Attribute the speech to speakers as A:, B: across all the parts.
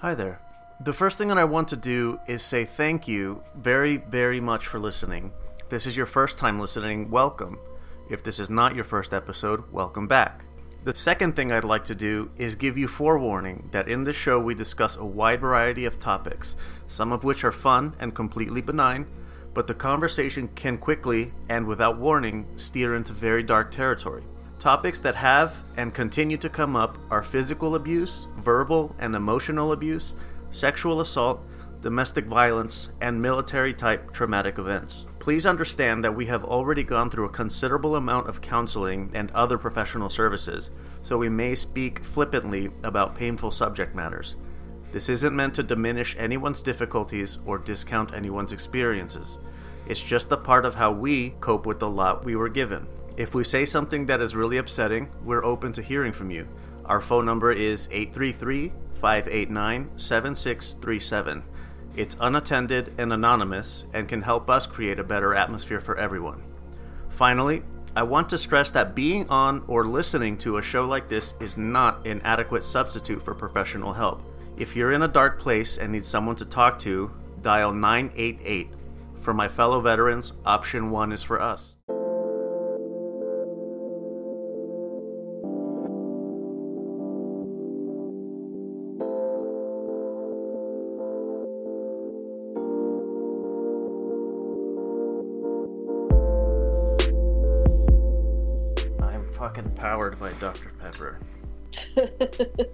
A: Hi there. The first thing that I want to do is say thank you very, very much for listening. This is your first time listening, welcome. If this is not your first episode, welcome back. The second thing I'd like to do is give you forewarning that in this show we discuss a wide variety of topics, some of which are fun and completely benign, but the conversation can quickly and without warning steer into very dark territory. Topics that have and continue to come up are physical abuse, verbal and emotional abuse, sexual assault, domestic violence, and military type traumatic events. Please understand that we have already gone through a considerable amount of counseling and other professional services, so we may speak flippantly about painful subject matters. This isn't meant to diminish anyone's difficulties or discount anyone's experiences. It's just a part of how we cope with the lot we were given. If we say something that is really upsetting, we're open to hearing from you. Our phone number is 833 589 7637. It's unattended and anonymous and can help us create a better atmosphere for everyone. Finally, I want to stress that being on or listening to a show like this is not an adequate substitute for professional help. If you're in a dark place and need someone to talk to, dial 988. For my fellow veterans, option 1 is for us. Powered by Dr. Pepper.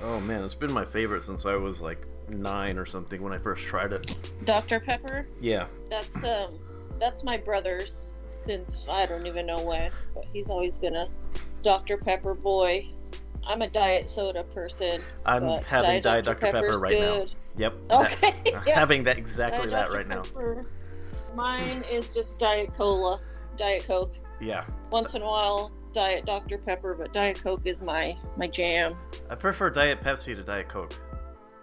A: Oh man, it's been my favorite since I was like nine or something when I first tried it.
B: Dr. Pepper.
A: Yeah.
B: That's um, that's my brother's since I don't even know when, but he's always been a Dr. Pepper boy. I'm a diet soda person.
A: I'm having Diet Dr. Pepper
B: Pepper's
A: right now.
B: good.
A: Yep.
B: Okay.
A: I'm
B: yeah.
A: having that exactly
B: Diet
A: that
B: Dr.
A: right now.
B: Pepper. Mine is just Diet Cola, Diet Coke.
A: Yeah.
B: Once in a while, Diet Dr. Pepper, but Diet Coke is my my jam.
A: I prefer Diet Pepsi to Diet Coke.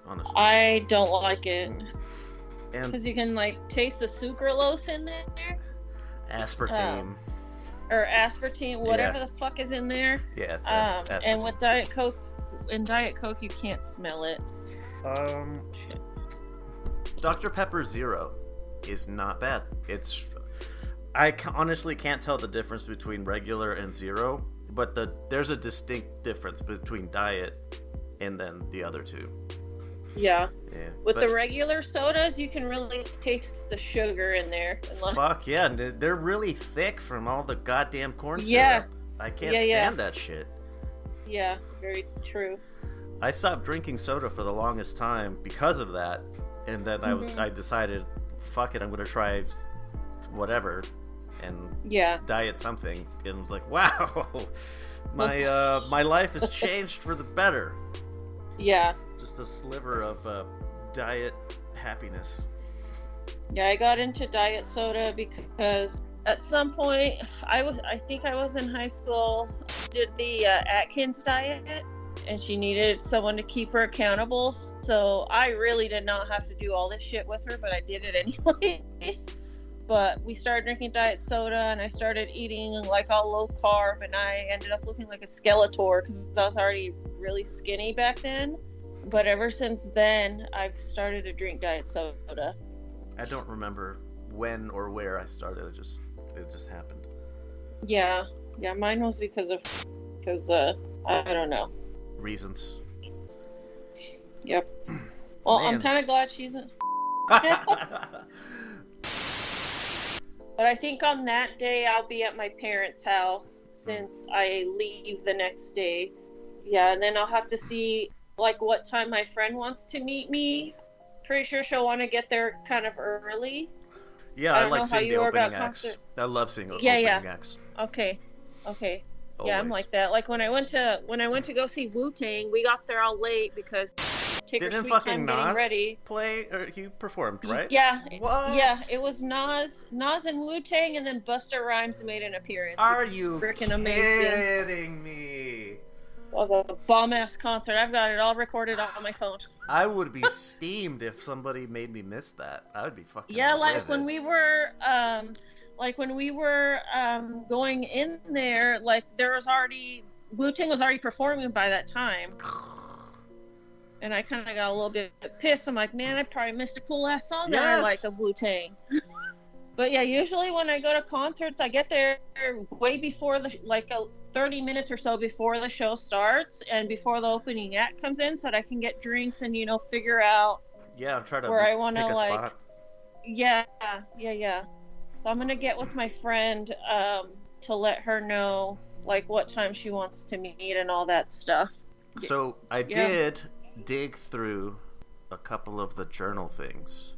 A: Honestly.
B: I don't like it because you can like taste the sucralose in there
A: aspartame.
B: or aspartame, whatever
A: Yeah.
B: the fuck is in there.
A: yeah, it's
B: Um,
A: as-
B: and with Diet Coke, in Diet Coke, you can't smell it.
A: Um, Dr. Pepper Zero is not bad. It's I honestly can't tell the difference between regular and zero, but the there's a distinct difference between diet and then the other two.
B: Yeah.
A: Yeah.
B: With
A: but
B: the regular sodas, you can really taste the sugar in there.
A: Fuck yeah, they're- really thick from all the goddamn corn syrup.
B: Yeah.
A: I can't
B: Yeah, yeah.
A: stand that shit.
B: yeah, very true.
A: I stopped drinking soda for the longest time because of that, and then I was
B: Mhm.
A: I decided, fuck it, I'm gonna try whatever, and
B: Yeah.
A: diet something, and was like, wow, my uh, my life has changed for the better.
B: Yeah.
A: Just a sliver of uh, diet happiness.
B: Yeah, I got into diet soda because at some point I was I think I was in high school did the uh, Atkins diet and she needed someone to keep her accountable. So I really did not have to do all this shit with her, but I did it anyways. But we started drinking diet soda and I started eating like all low carb and I ended up looking like a skeletor because I was already really skinny back then. But ever since then, I've started to drink diet soda.
A: I don't remember when or where I started. It just it just happened.
B: Yeah, yeah, mine was because of because uh I don't know.
A: Reasons.
B: Yep. Well, I'm kind of glad she's. But I think on that day I'll be at my parents' house since I leave the next day. Yeah, and then I'll have to see like what time my friend wants to meet me. Pretty sure she'll want to get there kind of early.
A: yeah,
B: I
A: I, like seeing the opening acts.
B: concert-
A: I love seeing
B: Yeah,
A: opening
B: yeah.
A: acts.
B: Okay. Okay. Yeah, I'm like that. Like when I went to when I went to go see Wu Tang, we got there all late because take
A: Didn't
B: sweet
A: fucking Nas
B: ready.
A: play or he performed, right?
B: Yeah,
A: What?
B: yeah. It was Nas, Nas and Wu Tang, and then Busta Rhymes made an appearance.
A: Are you
B: freaking amazing?
A: kidding me?
B: Was a bomb ass concert. I've got it all recorded on my phone.
A: I would be steamed if somebody made me miss that. I would be fucking.
B: Yeah, like when we were, um, like when we were um going in there, like there was already Wu Tang was already performing by that time. and I kind of got a little bit pissed. I'm like, man, I probably missed a cool ass song that I like of Wu Tang. but yeah, usually when I go to concerts, I get there way before the like a 30 minutes or so before the show starts and before the opening act comes in, so that I can get drinks and you know figure out
A: Yeah, I'm trying to
B: Where I wanna,
A: a
B: like,
A: spot.
B: Yeah, yeah, yeah. So I'm gonna get with my friend um, to let her know like what time she wants to meet and all that stuff.
A: So I
B: Yeah.
A: did dig through a couple of the journal things,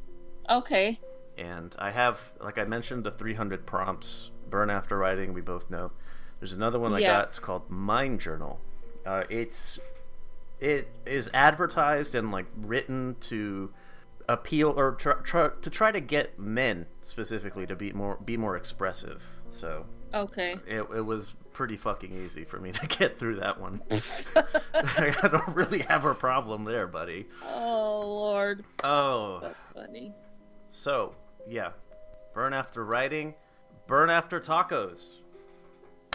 B: Okay.
A: and I have, like I mentioned, the 300 prompts. Burn after writing, we both know. There's another one I
B: Yeah.
A: got. It's called Mind Journal. Uh, it's it is advertised and like written to appeal or try, try, to try to get men specifically to be more be more expressive. So
B: Okay.
A: it, it was pretty fucking easy for me to get through that one. I don't really have a problem there, buddy.
B: Oh Lord,
A: Oh,
B: that's funny.
A: so yeah, burn after writing, burn after tacos.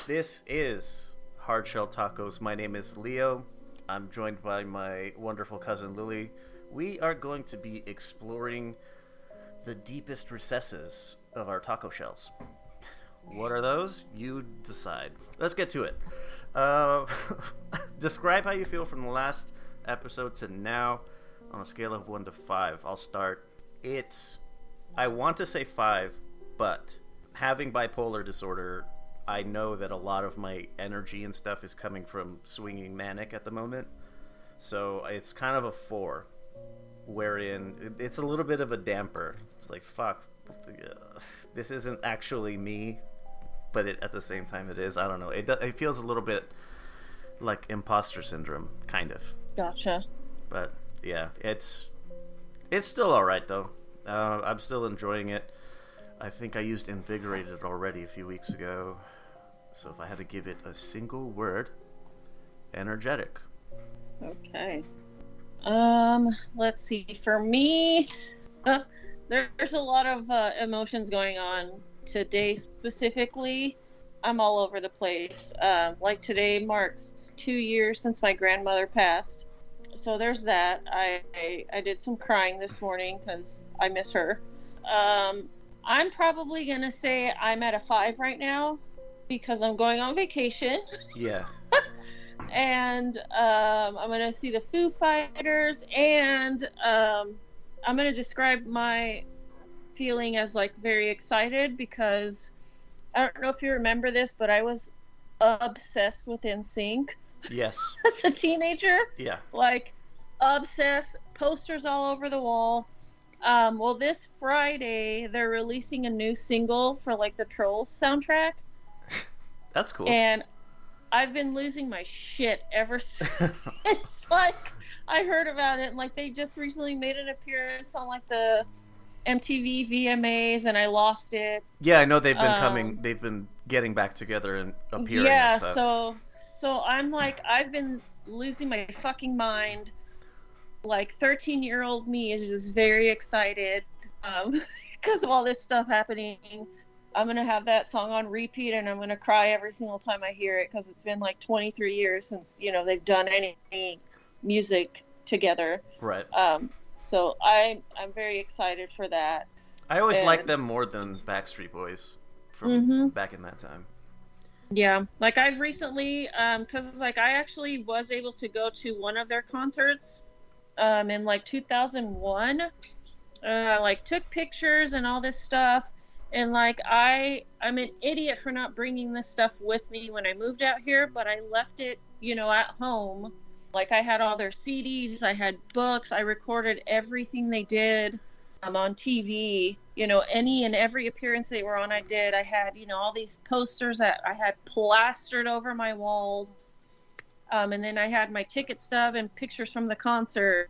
A: This is Hard Shell Tacos. My name is Leo. I'm joined by my wonderful cousin Lily. We are going to be exploring the deepest recesses of our taco shells. What are those? You decide. Let's get to it. Uh, describe how you feel from the last episode to now on a scale of 1 to 5. I'll start. It's. I want to say 5, but having bipolar disorder, I know that a lot of my energy and stuff is coming from swinging manic at the moment. So it's kind of a 4, wherein it's a little bit of a damper. It's like, fuck, uh, this isn't actually me, but it, at the same time it is. I don't know. It, it feels a little bit like imposter syndrome, kind of.
B: Gotcha.
A: But yeah, it's it's still all right though. Uh, I'm still enjoying it. I think I used invigorated already a few weeks ago. So if I had to give it a single word, energetic.
B: Okay. Um, let's see. For me, uh, there's a lot of uh, emotions going on today specifically. I'm all over the place. Uh, like today marks two years since my grandmother passed. So there's that. I I, I did some crying this morning because I miss her. Um, I'm probably gonna say I'm at a five right now because I'm going on vacation
A: Yeah.
B: and um, I'm gonna see the Foo Fighters, and um, I'm gonna describe my feeling as like very excited because I don't know if you remember this, but I was obsessed with NSYNC
A: Yes.
B: as a teenager,
A: Yeah.
B: like obsessed, posters all over the wall. Um, well, this Friday they're releasing a new single for like the Trolls soundtrack,
A: That's cool.
B: and I've been losing my shit ever since. it's like I heard about it, and like they just recently made an appearance on like the MTV VMAs, and I lost it.
A: yeah, I know they've been
B: um,
A: coming. They've been getting back together and appearing.
B: yeah,
A: and
B: so so I'm like I've been losing my fucking mind. Like 13 year old me is just very excited um, because of all this stuff happening. I'm gonna have that song on repeat, and I'm gonna cry every single time I hear it because it's been like 23 years since you know they've done any music together.
A: right.
B: Um, so I I'm very excited for that.
A: I always liked them more than Backstreet Boys from
B: Mhm.
A: back in that time.
B: Yeah, like I've recently, um, cause like I actually was able to go to one of their concerts, um, in like 2001. Uh, like took pictures and all this stuff, and like I, I'm an idiot for not bringing this stuff with me when I moved out here, but I left it, you know, at home. Like I had all their CDs, I had books, I recorded everything they did. um, on TV. You know, any and every appearance they were on, I did. I had, you know, all these posters that I had plastered over my walls. Um, and then I had my ticket stub and pictures from the concert.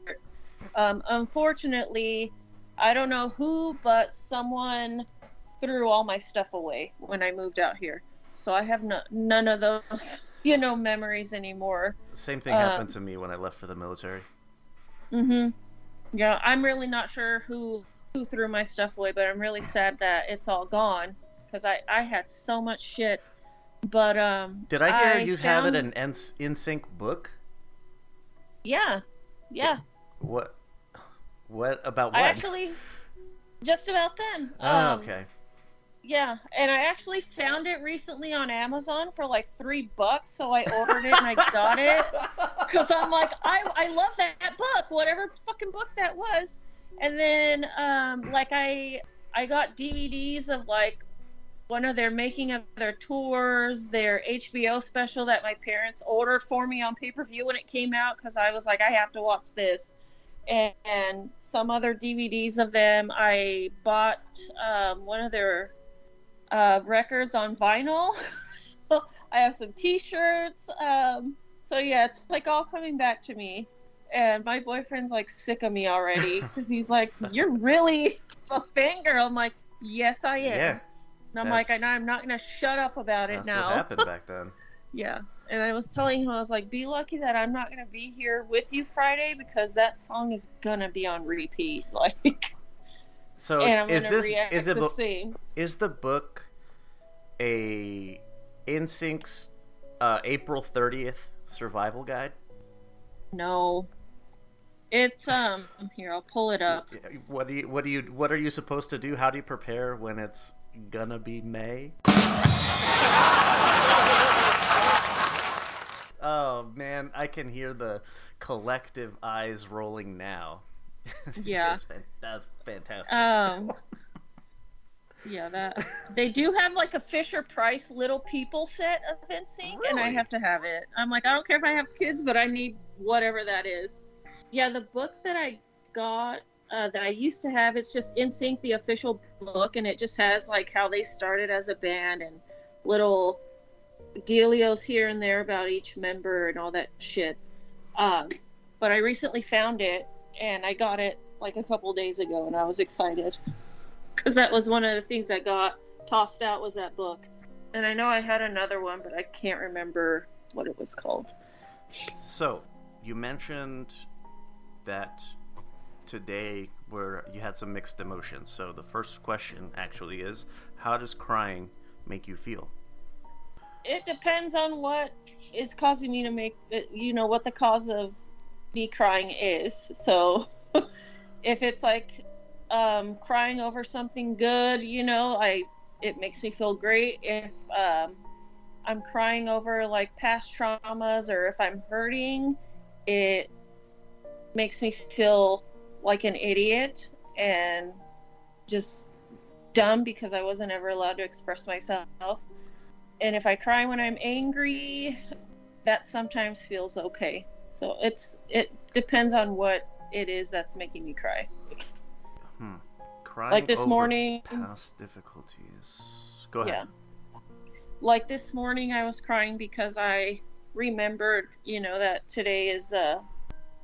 B: Um, unfortunately, I don't know who, but someone threw all my stuff away when I moved out here. So I have no, none of those, you know, memories anymore.
A: Same thing
B: Um,
A: happened to me when I left for the military.
B: Mm-hmm. Yeah, I'm really not sure who who threw my stuff away, but I'm really sad that it's all gone because I I had so much shit. But um,
A: Did I hear you have it an NSYNC book?
B: Yeah, yeah.
A: What? What about what?
B: I actually just about them.
A: Oh,
B: Um,
A: okay.
B: Yeah, and I actually found it recently on Amazon for like three bucks, so I ordered it and I got it because I'm like, I I love that book, whatever fucking book that was. And then um, like I I got DVDs of like one of their making of their tours, their HBO special that my parents ordered for me on pay per view when it came out because I was like, I have to watch this. And, and some other DVDs of them. I bought um, one of their uh, records on vinyl. so I have some T-shirts. Um, so yeah, it's like all coming back to me. And my boyfriend's like sick of me already because he's like, "You're really a fangirl." I'm like, "Yes, I am."
A: Yeah,
B: and I'm like, "I I'm not gonna shut up about it
A: that's
B: now."
A: what happened back then.
B: Yeah. And I was telling him, I was like, be lucky that I'm not going to be here with you Friday because that song is going to be on repeat. Like,
A: So is this is
B: it
A: the
B: same.
A: is the book a NSYNC's uh, April thirtieth survival guide?
B: No. It's, um, I'm here, I'll pull it up.
A: What do you what do you what are you supposed to do? How do you prepare when it's gonna be May? oh man, I can hear the collective eyes rolling now.
B: Yeah.
A: that's, fan- that's fantastic.
B: Um, yeah, that. They do have like a Fisher Price Little People set of NSYNC, and I have to have it. I'm like, I don't care if I have kids, but I need whatever that is. Yeah, the book that I got uh, that I used to have is just NSYNC, the official book, and it just has like how they started as a band and little dealios here and there about each member and all that shit. Um, but I recently found it, and I got it like a couple days ago, and I was excited because that was one of the things I got tossed out was that book. And I know I had another one, but I can't remember what it was called.
A: So, you mentioned that today where you had some mixed emotions. So the first question actually is, how does crying make you feel?
B: It depends on what is causing me to make, you know, what the cause of me crying is. So if it's like um, crying over something good, you know, I it makes me feel great. If um, I'm crying over like past traumas or if I'm hurting, it makes me feel like an idiot and just dumb because I wasn't ever allowed to express myself. And if I cry when I'm angry, that sometimes feels okay. So it's it depends on what it is that's making me cry.
A: Hmm. Crying
B: Like this morning-
A: past difficulties. Go ahead.
B: Yeah. Like this morning, I was crying because I remembered, you know, that today is uh,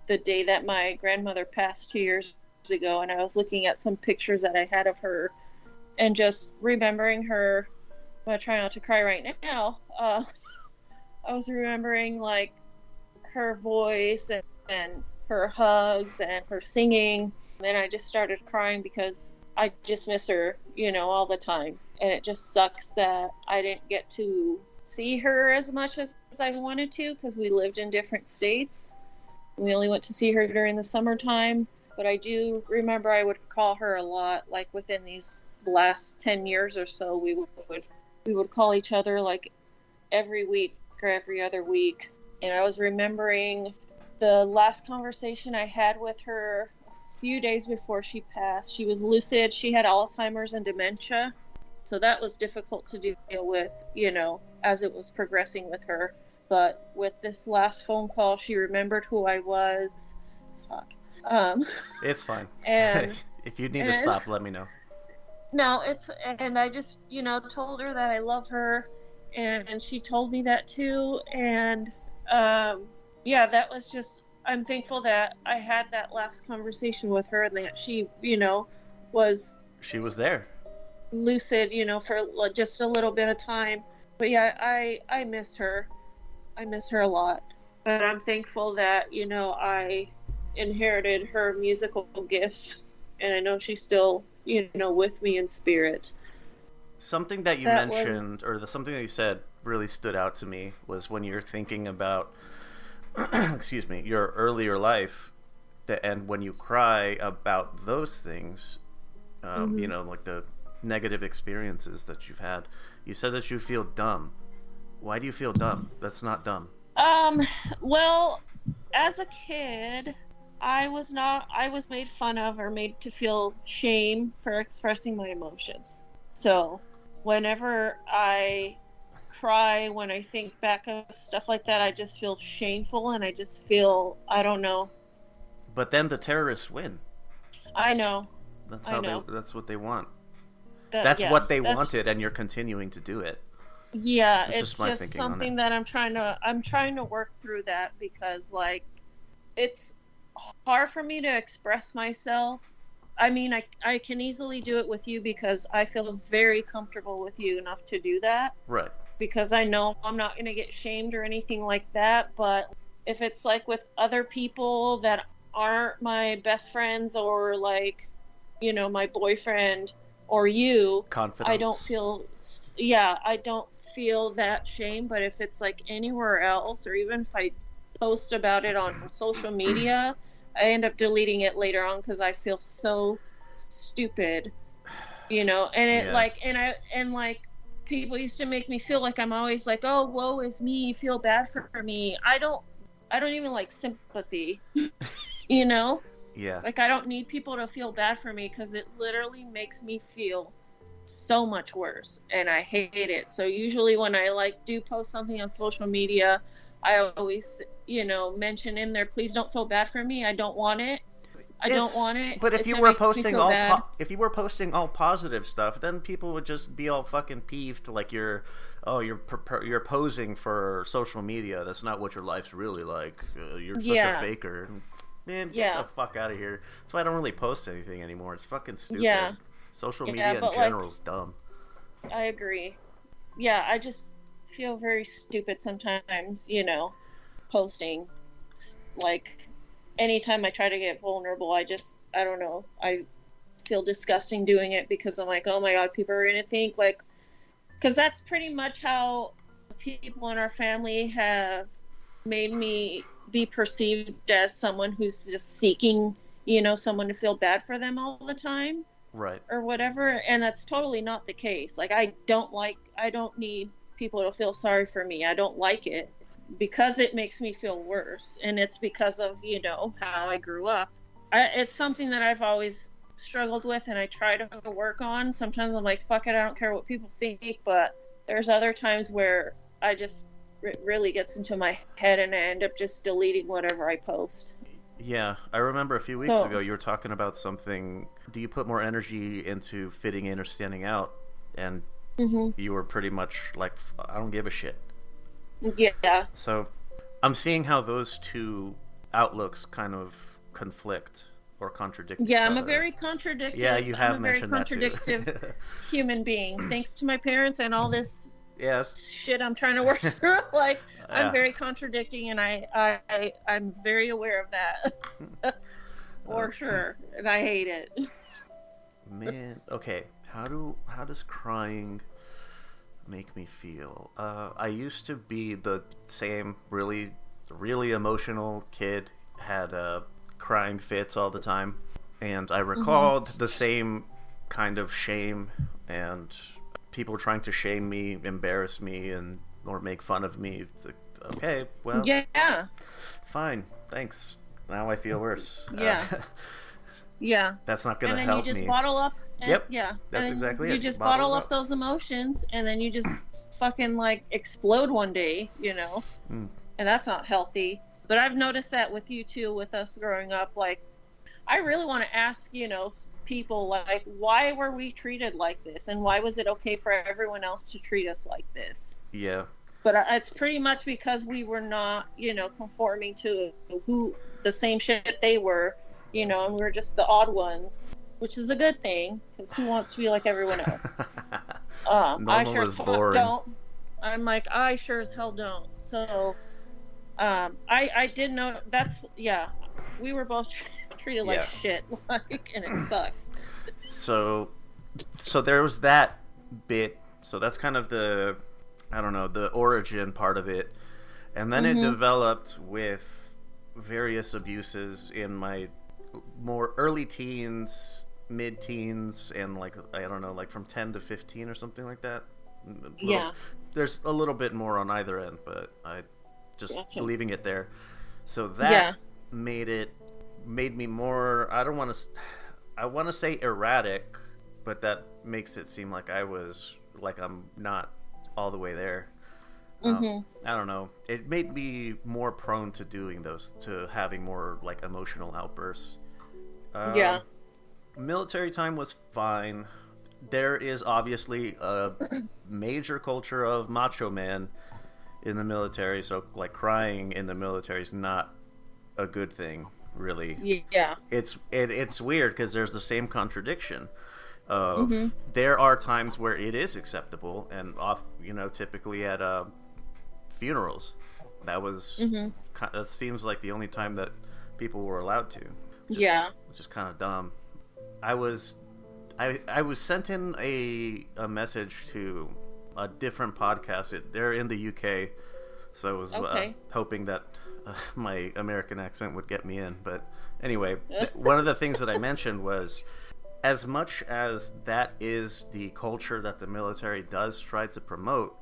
B: the day that my grandmother passed two years ago, and I was looking at some pictures that I had of her, and just remembering her. I'm gonna try not to cry right now. Uh, I was remembering like her voice and, and her hugs and her singing, and I just started crying because I just miss her, you know, all the time. And it just sucks that I didn't get to see her as much as I wanted to because we lived in different states. We only went to see her during the summertime, but I do remember I would call her a lot. Like within these last 10 years or so, we would we would call each other like every week or every other week. And I was remembering the last conversation I had with her a few days before she passed. She was lucid. She had Alzheimer's and dementia. So that was difficult to deal with, you know, as it was progressing with her. But with this last phone call, she remembered who I was. Fuck. Um,
A: It's fine.
B: and
A: if you need to stop, let me know.
B: no, it's and I just you know told her that I love her, and, and she told me that too, and um, yeah, that was just I'm thankful that I had that last conversation with her and that she you know was
A: She was there.
B: lucid you know for just a little bit of time, but yeah, I I miss her, I miss her a lot, but I'm thankful that you know I inherited her musical gifts, and I know she's still you know with me in spirit.
A: Something that you
B: That was-
A: mentioned, or the something that you said, really stood out to me was when you're thinking about, excuse me, your earlier life. the, and when you cry about those things, um,
B: Mm-hmm.
A: you know, like the negative experiences that you've had, you said that you feel dumb. Why do you feel dumb? That's not dumb.
B: Um, well, as a kid, I was not I was made fun of or made to feel shame for expressing my emotions. So, whenever I cry when I think back of stuff like that, I just feel shameful and I just feel I don't know.
A: But then the terrorists win.
B: I know.
A: That's how
B: know.
A: they. That's what they want.
B: That,
A: That's
B: yeah,
A: what they
B: that's-
A: wanted, and you're continuing to do it.
B: Yeah,
A: That's
B: it's
A: just
B: just something that I'm trying to I'm trying to work through that because like it's hard for me to express myself. I mean, I I can easily do it with you because I feel very comfortable with you enough to do that
A: Right.
B: Because I know I'm not going to get shamed or anything like that, but if it's like with other people that aren't my best friends or like you know, my boyfriend or you,
A: Confidence.
B: I don't feel, yeah, I don't feel that shame. But if it's like anywhere else, or even if I post about it on social media, I end up deleting it later on because I feel so stupid, you know. And it
A: Yeah.
B: like, and I, and like, people used to make me feel like I'm always like, oh, woe is me, feel bad for me. I don't, I don't even like sympathy, you know
A: Yeah.
B: like i don't need people to feel bad for me because it literally makes me feel so much worse and i hate it so usually when i like do post something on social media i always you know mention in there please don't feel bad for me i don't want it i don't want it
A: But if
B: It
A: you were posting all po- if you were posting all positive stuff, then people would just be all fucking peeved, like you're, oh, you're you're posing for social media. That's not what your life's really like. Uh, you're such
B: Yeah.
A: a faker. Man, get
B: Yeah.
A: the fuck out of here. That's why I don't really post anything anymore. It's fucking stupid.
B: Yeah.
A: Social media in
B: but, like-
A: general is dumb.
B: I agree. Yeah, I just feel very stupid sometimes, you know, posting. Like, anytime I try to get vulnerable, I just, I don't know, I feel disgusting doing it because I'm like, oh my god, people are going to think, like, because that's pretty much how people in our family have made me be perceived as someone who's just seeking, you know, someone to feel bad for them all the time
A: Right.
B: or whatever. And that's totally not the case. Like i don't like i don't need people to feel sorry for me. I don't like it because it makes me feel worse and it's because of you know how i grew up I, it's something that i've always struggled with and i try to work on sometimes i'm like fuck it i don't care what people think but there's other times where i just it really gets into my head and i end up just deleting whatever i post
A: Yeah, I remember a few weeks
B: So-
A: ago you were talking about something. Do you put more energy into fitting in or standing out? And
B: hmm
A: you were pretty much like, I don't give a shit.
B: Yeah
A: So I'm seeing how those two outlooks kind of conflict or contradict.
B: yeah i'm a very contradictive
A: Yeah, you have
B: I'm a very
A: mentioned too.
B: contradictive human being thanks to my parents and all this
A: yes.
B: shit i'm trying to work through like
A: Yeah.
B: i'm very contradicting and I, I i i'm very aware of that for sure and i hate it
A: Man, okay. How do how does crying make me feel? Uh, I used to be the same really really emotional kid, had uh, crying fits all the time, and I recalled the same kind of shame and people trying to shame me, embarrass me, and or make fun of me. It's like, okay, well,
B: yeah
A: fine, thanks. Now I feel worse. Uh,
B: Yeah.
A: that's not gonna help me.
B: and then you just
A: me.
B: bottle up and,
A: Yep,
B: yeah
A: that's exactly
B: you
A: it.
B: just
A: Bottle
B: bottle
A: up.
B: up those emotions and then you just fucking like explode one day you know
A: Mm.
B: and that's not healthy but i've noticed that with you too with us growing up like i really want to ask you know people like why were we treated like this and why was it okay for everyone else to treat us like this
A: Yeah.
B: but it's pretty much because we were not you know conforming to who the same shit they were you know and we were just the odd ones which is a good thing because who wants to be like everyone else um, i sure as
A: boring.
B: don't i'm like i sure as hell don't so um, i i did know that's yeah we were both treated like
A: Yeah.
B: shit like and it sucks
A: so so there was that bit so that's kind of the i don't know the origin part of it and then it
B: Mhm.
A: developed with various abuses in my more early teens, mid teens, and like I don't know, like from ten to fifteen or something like that. Little-
B: Yeah.
A: There's a little bit more on either end, but I just
B: Gotcha.
A: leaving it there. So that
B: Yeah.
A: made it made me more. I don't want to. I want to say erratic, but that makes it seem like I was like I'm not all the way there. Um,
B: Mhm.
A: I don't know. It made me more prone to doing those, to having more like emotional outbursts. Um,
B: Yeah.
A: Military time was fine. There is obviously a major culture of macho man in the military, so like crying in the military is not a good thing, really
B: Yeah.
A: it's it, it's weird because there's the same contradiction of
B: Mhm.
A: there are times where it is acceptable and off you know typically at uh, funerals that was
B: Mhm.
A: ki- that seems like the only time that people were allowed to Just-
B: Yeah.
A: which is kind of dumb i was i i was sent in a a message to a different podcast it, they're in the uk so i was
B: Okay.
A: uh, hoping that uh, my american accent would get me in but anyway th- one of the things that i mentioned was as much as that is the culture that the military does try to promote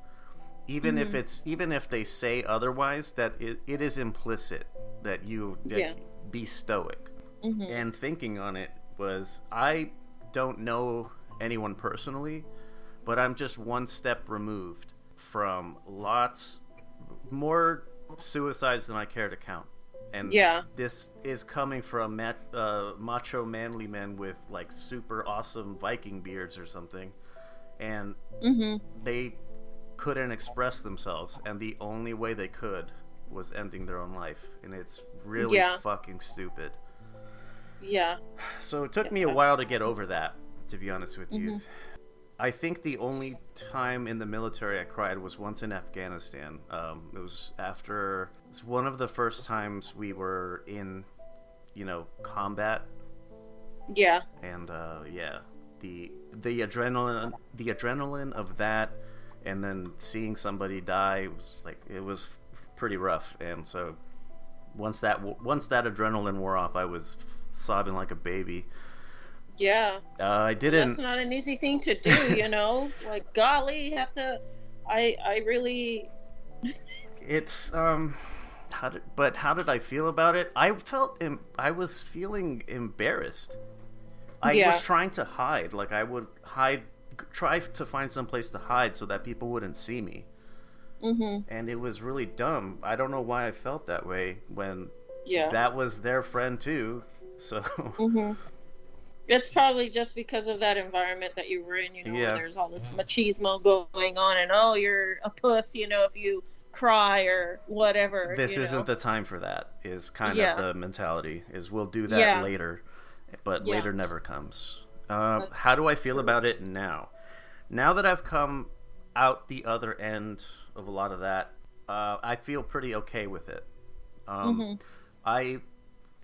A: even if it's even if they say otherwise that it, it is implicit that you
B: Yeah.
A: be stoic
B: Mhm.
A: and thinking on it was I don't know anyone personally, but I'm just one step removed from lots more suicides than I care to count. And
B: Yeah.
A: this is coming from ma- uh, macho manly men with like super awesome Viking beards or something, and
B: Mhm.
A: they couldn't express themselves, and the only way they could was ending their own life, and it's really
B: Yeah.
A: fucking stupid.
B: Yeah.
A: So it took me a while to get over that, to be honest with you.
B: Mhm.
A: I think the only time in the military I cried was once in Afghanistan. Um, it was after it was one of the first times we were in, you know, combat,
B: Yeah.
A: and uh, yeah, the the adrenaline, the adrenaline of that, and then seeing somebody die was like it was pretty rough. And so once that once that adrenaline wore off, I was sobbing like a baby.
B: Yeah.
A: Uh, I didn't.
B: That's not an easy thing to do, you know? like golly, have to I I really
A: It's um, how did but how did I feel about it? I felt em- I was feeling embarrassed. I
B: Yeah.
A: was trying to hide, like I would hide, try to find some place to hide so that people wouldn't see me,
B: Mm-hmm.
A: and it was really dumb. I don't know why I felt that way when
B: Yeah.
A: that was their friend too. So
B: hmm It's probably just because of that environment that you were in, you know,
A: Yeah.
B: where there's all this machismo going on, and oh, you're a puss, you know, if you cry or whatever.
A: this
B: you
A: isn't
B: know?
A: the time for that. Is kind
B: Yeah.
A: of the mentality. Is we'll do that
B: Yeah.
A: later, but
B: Yeah.
A: later never comes. Uh, how do I feel about it now? Now that I've come out the other end of a lot of that, uh, I feel pretty okay with it. Um,
B: Mhm.
A: I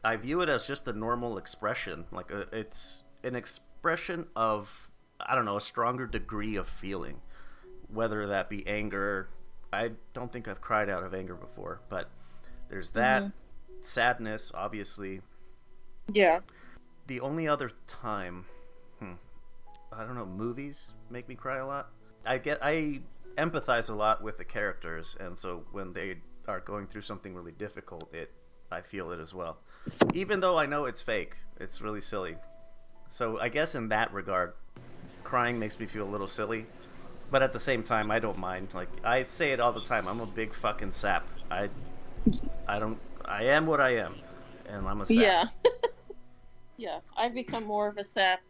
A: I view it as just a normal expression. Like a, it's an expression of I don't know a stronger degree of feeling, whether that be anger. I don't think I've cried out of anger before, but there's that sadness, obviously.
B: Yeah.
A: The only other time, hmm, I don't know, movies make me cry a lot. I get I empathize a lot with the characters, and so when they are going through something really difficult, it I feel it as well. Even though I know it's fake, it's really silly. So I guess in that regard, crying makes me feel a little silly. But at the same time, I don't mind. Like I say it all the time. I'm a big fucking sap. I, I don't. I am what I am, and I'm a sap.
B: Yeah. yeah. I've become more of a sap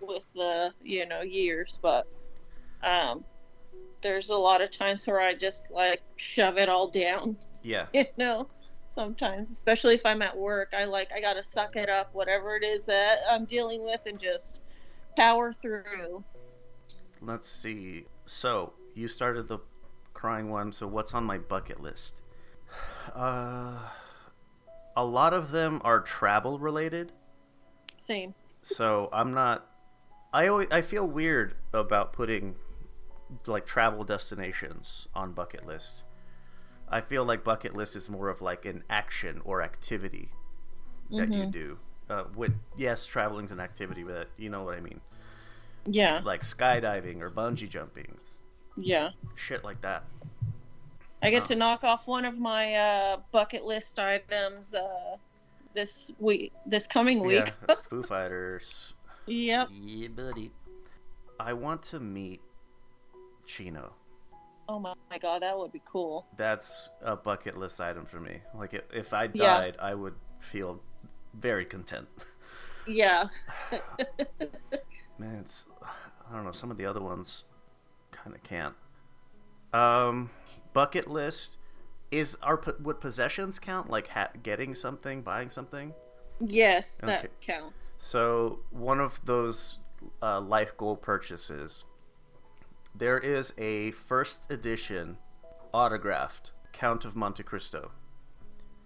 B: with the, you know, years, but um there's a lot of times where I just like shove it all down,
A: Yeah.
B: you know. Sometimes, especially if I'm at work, I like I gotta suck it up, whatever it is that I'm dealing with, and just power through.
A: Let's see. So you started the crying one. So what's on my bucket list? Uh, a lot of them are travel related.
B: Same.
A: So I'm not. I always, I feel weird about putting like travel destinations on bucket lists. I feel like bucket list is more of like an action or activity that you
B: Mhm.
A: do. Uh, with yes, traveling's an activity, but you know what I mean.
B: Yeah.
A: Like skydiving or bungee jumping,
B: Yeah.
A: shit like that.
B: I get
A: Oh.
B: to knock off one of my uh, bucket list items uh, this week, this coming week.
A: Yeah, Foo Fighters.
B: yep.
A: Yeah, buddy. I want to meet Chino.
B: Oh my, my god, that would be cool.
A: That's a bucket list item for me. Like if, if I
B: Yeah.
A: died, I would feel very content.
B: Yeah.
A: Man, it's I don't know. Some of the other ones kind of can't. Um, bucket list is our would possessions count? Like ha- getting something, buying something.
B: Yes, that counts.
A: So one of those uh, life goal purchases, there is a first edition autographed Count of Monte Cristo.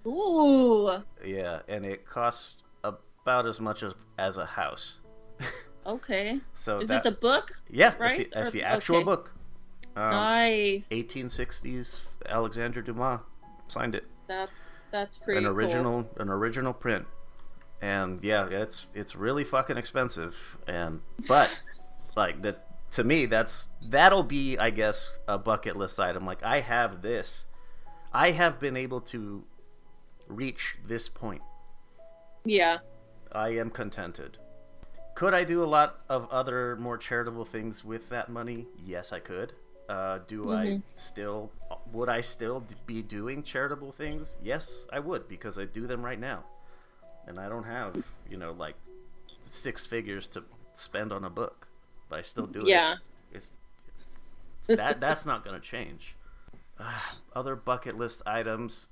B: Ooh.
A: Yeah, and it costs about as much as as a house.
B: Okay.
A: So
B: Is
A: that,
B: it the book?
A: yeah, that's
B: right?
A: the, that's
B: Or-
A: the actual
B: okay.
A: book. Um,
B: nice.
A: 1860s Alexander Dumas signed it.
B: That's that's pretty
A: an
B: cool.
A: original an original print. And yeah, it's it's really fucking expensive and but like that to me that's that'll be I guess a bucket list item. Like I have this. I have been able to reach this point.
B: Yeah.
A: I am contented. Could I do a lot of other more charitable things with that money? Yes, I could. Uh, do I
B: Mhm.
A: still? Would I still be doing charitable things? Yes, I would because I do them right now, and I don't have you know like six figures to spend on a book, but I still do it.
B: Yeah.
A: It's, that that's not gonna change. Ah, other bucket list items.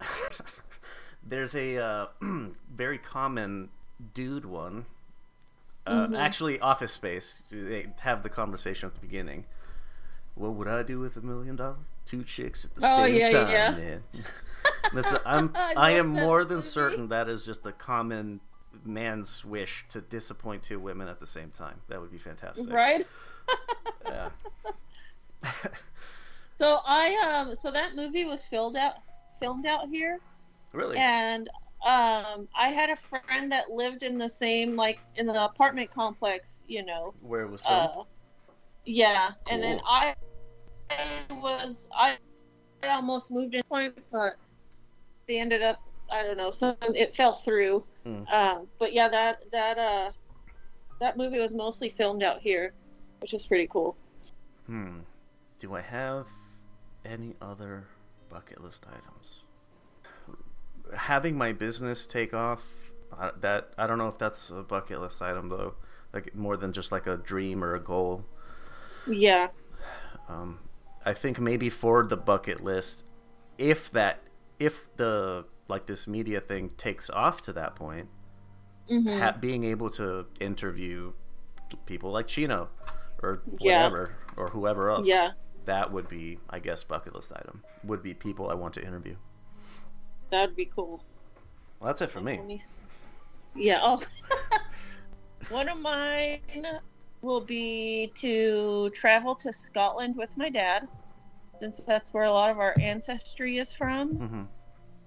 A: There's a uh, very common dude one. Uh,
B: Mhm.
A: Actually, Office Space. They have the conversation at the beginning. What would I do with a million dollars? Two chicks at the
B: Oh,
A: same
B: yeah,
A: time.
B: yeah.
A: man. That's a, I'm
B: I
A: I am more than
B: movie.
A: certain that is just a common man's wish to disappoint two women at the same time. That would be fantastic.
B: Right?
A: Yeah.
B: So I um so that movie was filmed out filmed out here
A: really?
B: and um I had a friend that lived in the same like in the apartment complex, you know.
A: Where it was filmed?
B: Uh yeah, and then I I was I I almost moved in point but they ended up I don't know, so it fell through.
A: Hmm.
B: Um but yeah, that that uh that movie was mostly filmed out here, which is pretty cool.
A: Hmm. Do I have any other bucket list items? Having my business take off, uh, that I don't know if that's a bucket list item though. Like more than just like a dream or a goal.
B: Yeah.
A: Um, I think maybe for the bucket list, if that, if the like this media thing takes off to that point,
B: Mhm.
A: ha- being able to interview people like Chino or
B: Yeah.
A: whatever or whoever else.
B: Yeah.
A: That would be, I guess, bucket list item. Would be people I want to interview.
B: That would be cool.
A: Well, that's it for me.
B: Me Yeah. Oh. One of mine will be to travel to Scotland with my dad, since that's where a lot of our ancestry is from.
A: hmm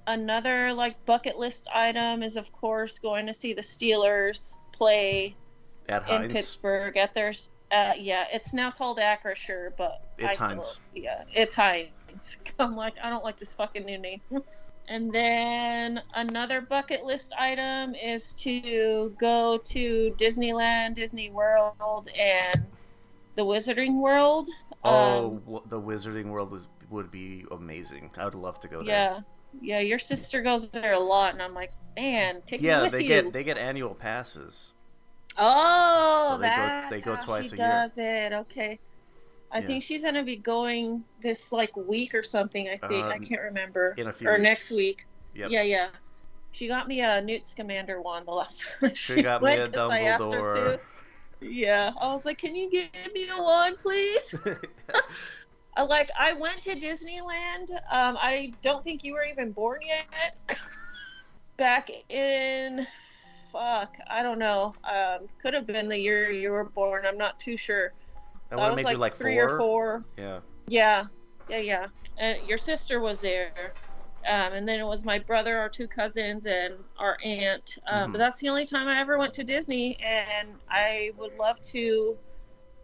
B: Another like bucket list item is, of course, going to see the Steelers play
A: At
B: in
A: Heinz.
B: Pittsburgh at their. Uh, yeah, it's now called Acrisure, but
A: It's
B: I
A: Heinz.
B: still yeah, it's Heinz. I'm like, I don't like this fucking new name. And then another bucket list item is to go to Disneyland, Disney World, and the Wizarding World.
A: Oh,
B: Um,
A: the Wizarding World was, would be amazing. I would love to go there.
B: yeah, yeah. Your sister goes there a lot, and I'm like, man, take me
A: Yeah,
B: with
A: they
B: you.
A: get they get annual passes.
B: Oh,
A: So they go- they go
B: how
A: twice
B: she
A: a year.
B: She does it. Okay. I
A: Yeah.
B: think she's gonna be going this like week or something. I think I
A: Um,
B: can't remember.
A: in a few
B: or
A: weeks.
B: next week.
A: Yep.
B: Yeah, yeah. She got me a Newt Scamander wand the last time
A: She got me a
B: went 'cause I asked her to. Yeah, I was like, "Can you give me a wand, please?" I like I went to Disneyland. Um, I don't think you were even born yet. Back in, fuck, I don't know. Um, could have been the year you were born. I'm not too sure.
A: I
B: So I was like,
A: like
B: three
A: four.
B: or four.
A: Yeah.
B: Yeah, yeah, yeah. And your sister was there Um, and then it was my brother, our two cousins, and our aunt. Um,
A: Mhm.
B: But that's the only time I ever went to Disney, and I would love to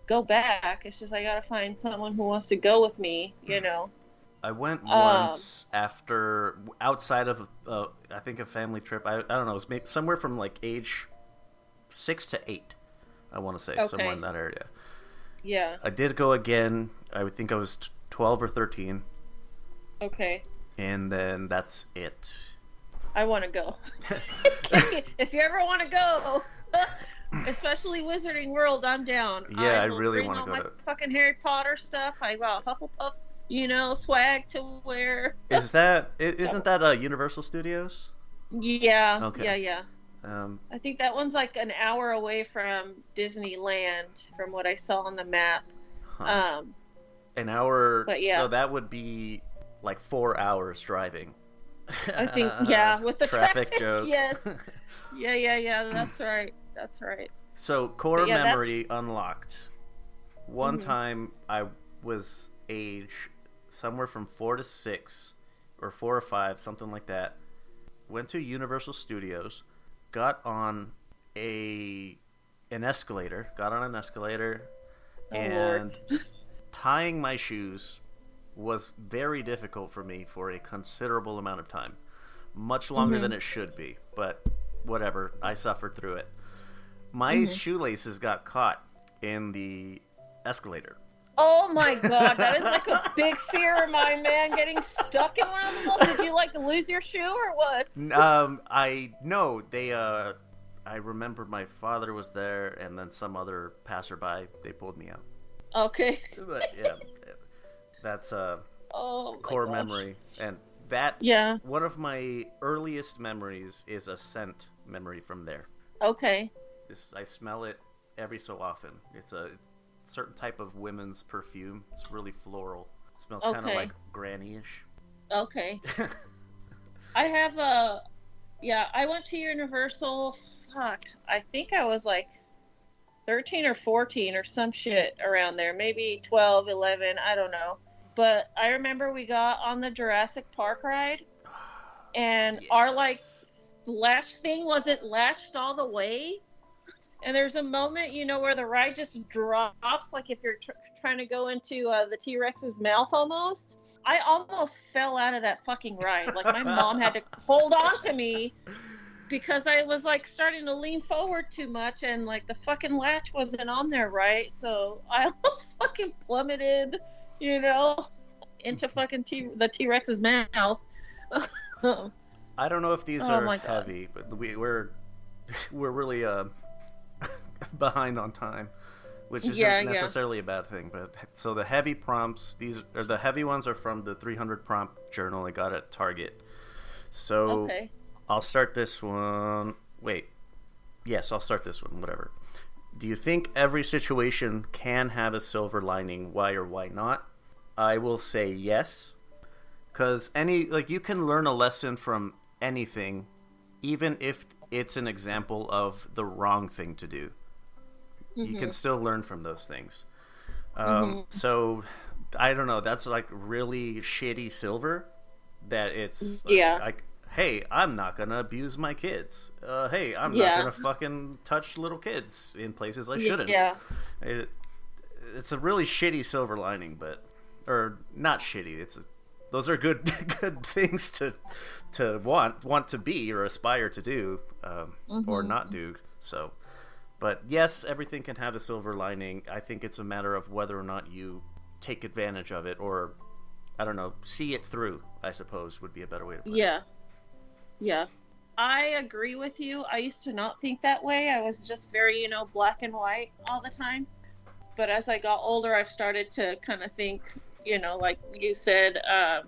B: go back. It's just I gotta find someone who wants to go with me. You know.
A: I went
B: Um,
A: once after outside of uh, I think a family trip. I, I don't know. It was maybe somewhere from like age six to eight. I want to say somewhere in that area.
B: Yeah.
A: I did go again. I would think I was twelve or thirteen,
B: Okay.
A: and then that's it.
B: I want to go. if you ever want to go, especially Wizarding World, I'm down.
A: Yeah, I
B: will
A: really wanna
B: all
A: go
B: my
A: to-
B: fucking Harry Potter stuff. I got Hufflepuff, you know, swag to wear.
A: Is that i- isn't that uh, Universal Studios?
B: Yeah,
A: Okay.
B: yeah, yeah.
A: Um,
B: I think that one's like an hour away from Disneyland, from what I saw on the map.
A: huh.
B: Um,
A: An hour.
B: but yeah.
A: So that would be like four hours driving.
B: I think, yeah, with the
A: traffic,
B: traffic,
A: joke.
B: yes. yeah, yeah, yeah. That's right. That's right.
A: So core
B: yeah, that's-
A: memory unlocked. One
B: Mhm.
A: time I was age somewhere from four to six, or four or five, something like that. Went to Universal Studios, got on a an escalator, got on an escalator,
B: Oh,
A: and tying my shoes was very difficult for me for a considerable amount of time. Much longer
B: Mhm.
A: than it should be, but whatever. I suffered through it. My
B: Mhm.
A: shoelaces got caught in the escalator.
B: Oh my god, that is like a big fear of mine, man. Getting stuck in one of the those. Did you like lose your shoe or what?
A: Um, I no, they uh, I remember my father was there, and then some other passerby. They pulled me out.
B: Okay.
A: But yeah, that's a
B: Oh.
A: core memory, and that
B: Yeah.
A: one of my earliest memories is a scent memory from there.
B: Okay.
A: This I smell it every so often. It's a it's certain type of women's perfume. It's really floral. It smells kind of like granny-ish.
B: Okay. I have a. Yeah, I went to Universal. Fuck. I think I was like 13 or 14 or some shit around there. Maybe 12, 11. I don't know. But I remember we got on the Jurassic Park ride, and our like
A: Yes.
B: latch thing wasn't latched all the way. And there's a moment, you know, where the ride just drops, like if you're tr- trying to go into uh, the T Rex's mouth almost. I almost fell out of that fucking ride. Like my mom had to hold on to me because I was like starting to lean forward too much and like the fucking latch wasn't on there right. So I almost fucking plummeted, you know, into fucking T the T Rex's mouth.
A: I don't know if these
B: Oh
A: are heavy, but we, we're we're really uh, behind on time, which isn't
B: Yeah, yeah.
A: necessarily a bad thing. But so the heavy prompts, these are the heavy ones are from the 300 prompt journal I got at Target. So
B: okay.
A: I'll start this one. Wait, yes, I'll start this one. Whatever. Do you think every situation can have a silver lining? Why or why not? I will say yes, because any like you can learn a lesson from anything, even if it's an example of the wrong thing to do. You can still learn from those things. Um, So I don't know. That's like really shitty silver. That it's like,
B: Yeah.
A: like hey, I'm not gonna abuse my kids. Uh, hey, I'm
B: Yeah.
A: not gonna fucking touch little kids in places I shouldn't.
B: Yeah.
A: It, it's a really shitty silver lining, but or not shitty. It's a, those are good good things to to want want to be or aspire to do um, or
B: Mhm.
A: not do. So, but yes, everything can have a silver lining. I think it's a matter of whether or not you take advantage of it or I don't know, see it through. I suppose would be a better way to put it.
B: Yeah. Yeah. I agree with you. I used to not think that way. I was just very, you know, black and white all the time. But as I got older, I've started to kind of think, you know, like you said, um,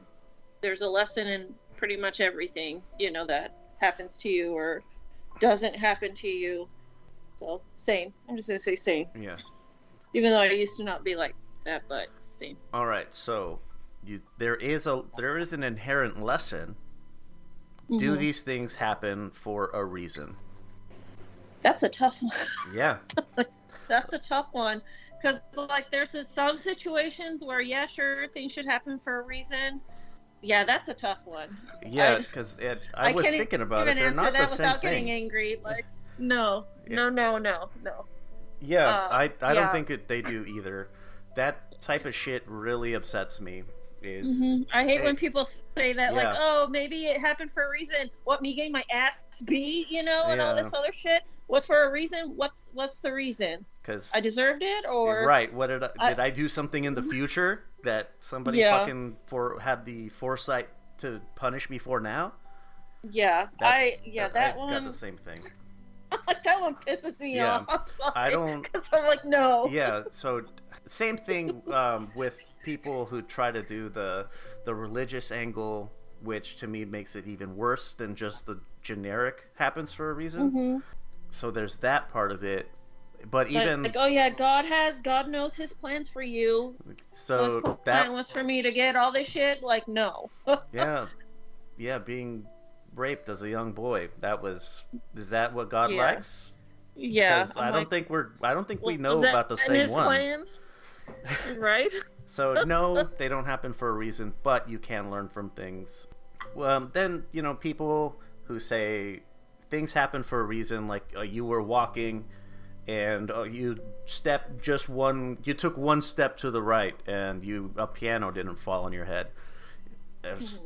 B: there's a lesson in pretty much everything, you know, that happens to you or doesn't happen to you. So, same. I'm just going to say same.
A: Yeah.
B: Even though I used to not be like that, but same.
A: All right. So, you there is a there is an inherent lesson. Do
B: Mhm.
A: these things happen for a reason?
B: That's a tough one.
A: Yeah.
B: That's a tough one because, like, there's some situations where, yeah, sure, things should happen for a reason. Yeah, that's a tough one.
A: Yeah,
B: I-
A: because I, was thinking about it. They're not the same
B: without getting
A: thing.
B: angry. Like, no,
A: Yeah.
B: no, no, no, no.
A: Yeah,
B: Uh,
A: I I don't think it, they do either. That type of shit really upsets me. Is
B: Mhm. I hate
A: Hey.
B: when people say that, like, oh, maybe it happened for a reason. What me getting my ass beat, you know, and all this other shit was for a reason. What's what's the reason?
A: because
B: I deserved it, or
A: right? What did I,
B: I-
A: did I do something in the future that somebody
B: Yeah.
A: fucking for had the foresight to punish me for now?
B: yeah,
A: That-
B: I yeah that
A: I've
B: one
A: got the same thing.
B: that one pisses me
A: Yeah.
B: off. Sorry.
A: I don't-
B: because I'm like no.
A: yeah so same thing um, with people who try to do the the religious angle which to me makes it even worse than just the generic happens for a reason
B: Mhm.
A: so there's that part of it but
B: But,
A: even
B: like, oh yeah, God has, God knows His plans for you. So, His
A: so
B: plan
A: that
B: was for me to get all this shit. Like, no.
A: yeah yeah being raped as a young boy that was is that what god
B: Yeah.
A: likes
B: yeah,
A: i don't
B: like,
A: think we're i don't think we know about the same one
B: plans, right?
A: So no, they don't happen for a reason, but you can learn from things. Well, then you know people who say things happen for a reason, like uh, you were walking and uh, you stepped just one, you took one step to the right, and you a piano didn't fall on your head.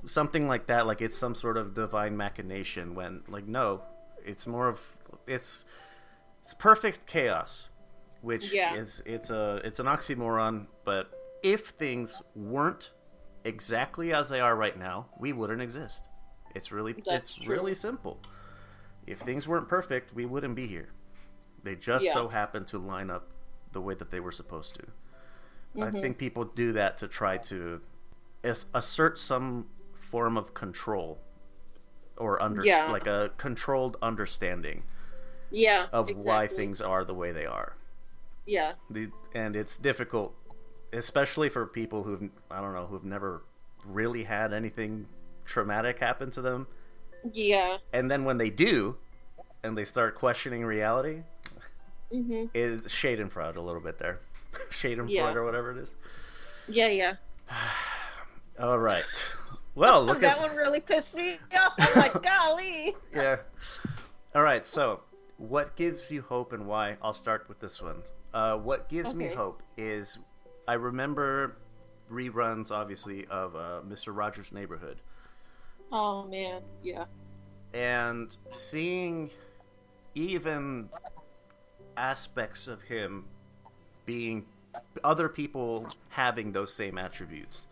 A: Something like that, like it's some sort of divine machination. When like no, it's more of it's it's perfect chaos which
B: Yeah.
A: is it's a it's an oxymoron but if things weren't exactly as they are right now we wouldn't exist it's really
B: That's
A: it's
B: true.
A: really simple if things weren't perfect we wouldn't be here they just
B: Yeah.
A: so happen to line up the way that they were supposed to i
B: Mhm.
A: think people do that to try to assert some form of control or under
B: Yeah.
A: like a controlled understanding
B: Yeah.
A: of
B: exactly.
A: why things are the way they are
B: Yeah.
A: the, and it's difficult, especially for people who've I don't know who've never really had anything traumatic happen to them,
B: Yeah.
A: and then when they do, and they start questioning reality,
B: Mhm.
A: is shade and fraud a little bit there, shade and
B: Yeah.
A: fraud or whatever it is.
B: Yeah. Yeah.
A: All right, well look
B: that
A: at
B: one really pissed me off. I'm like, golly.
A: yeah. All right, so what gives you hope and why? I'll start with this one. Uh, what gives me hope is I remember reruns, obviously, of uh, Mr. Rogers' Neighborhood,
B: Oh man. Yeah.
A: and seeing even aspects of him being other people having those same attributes.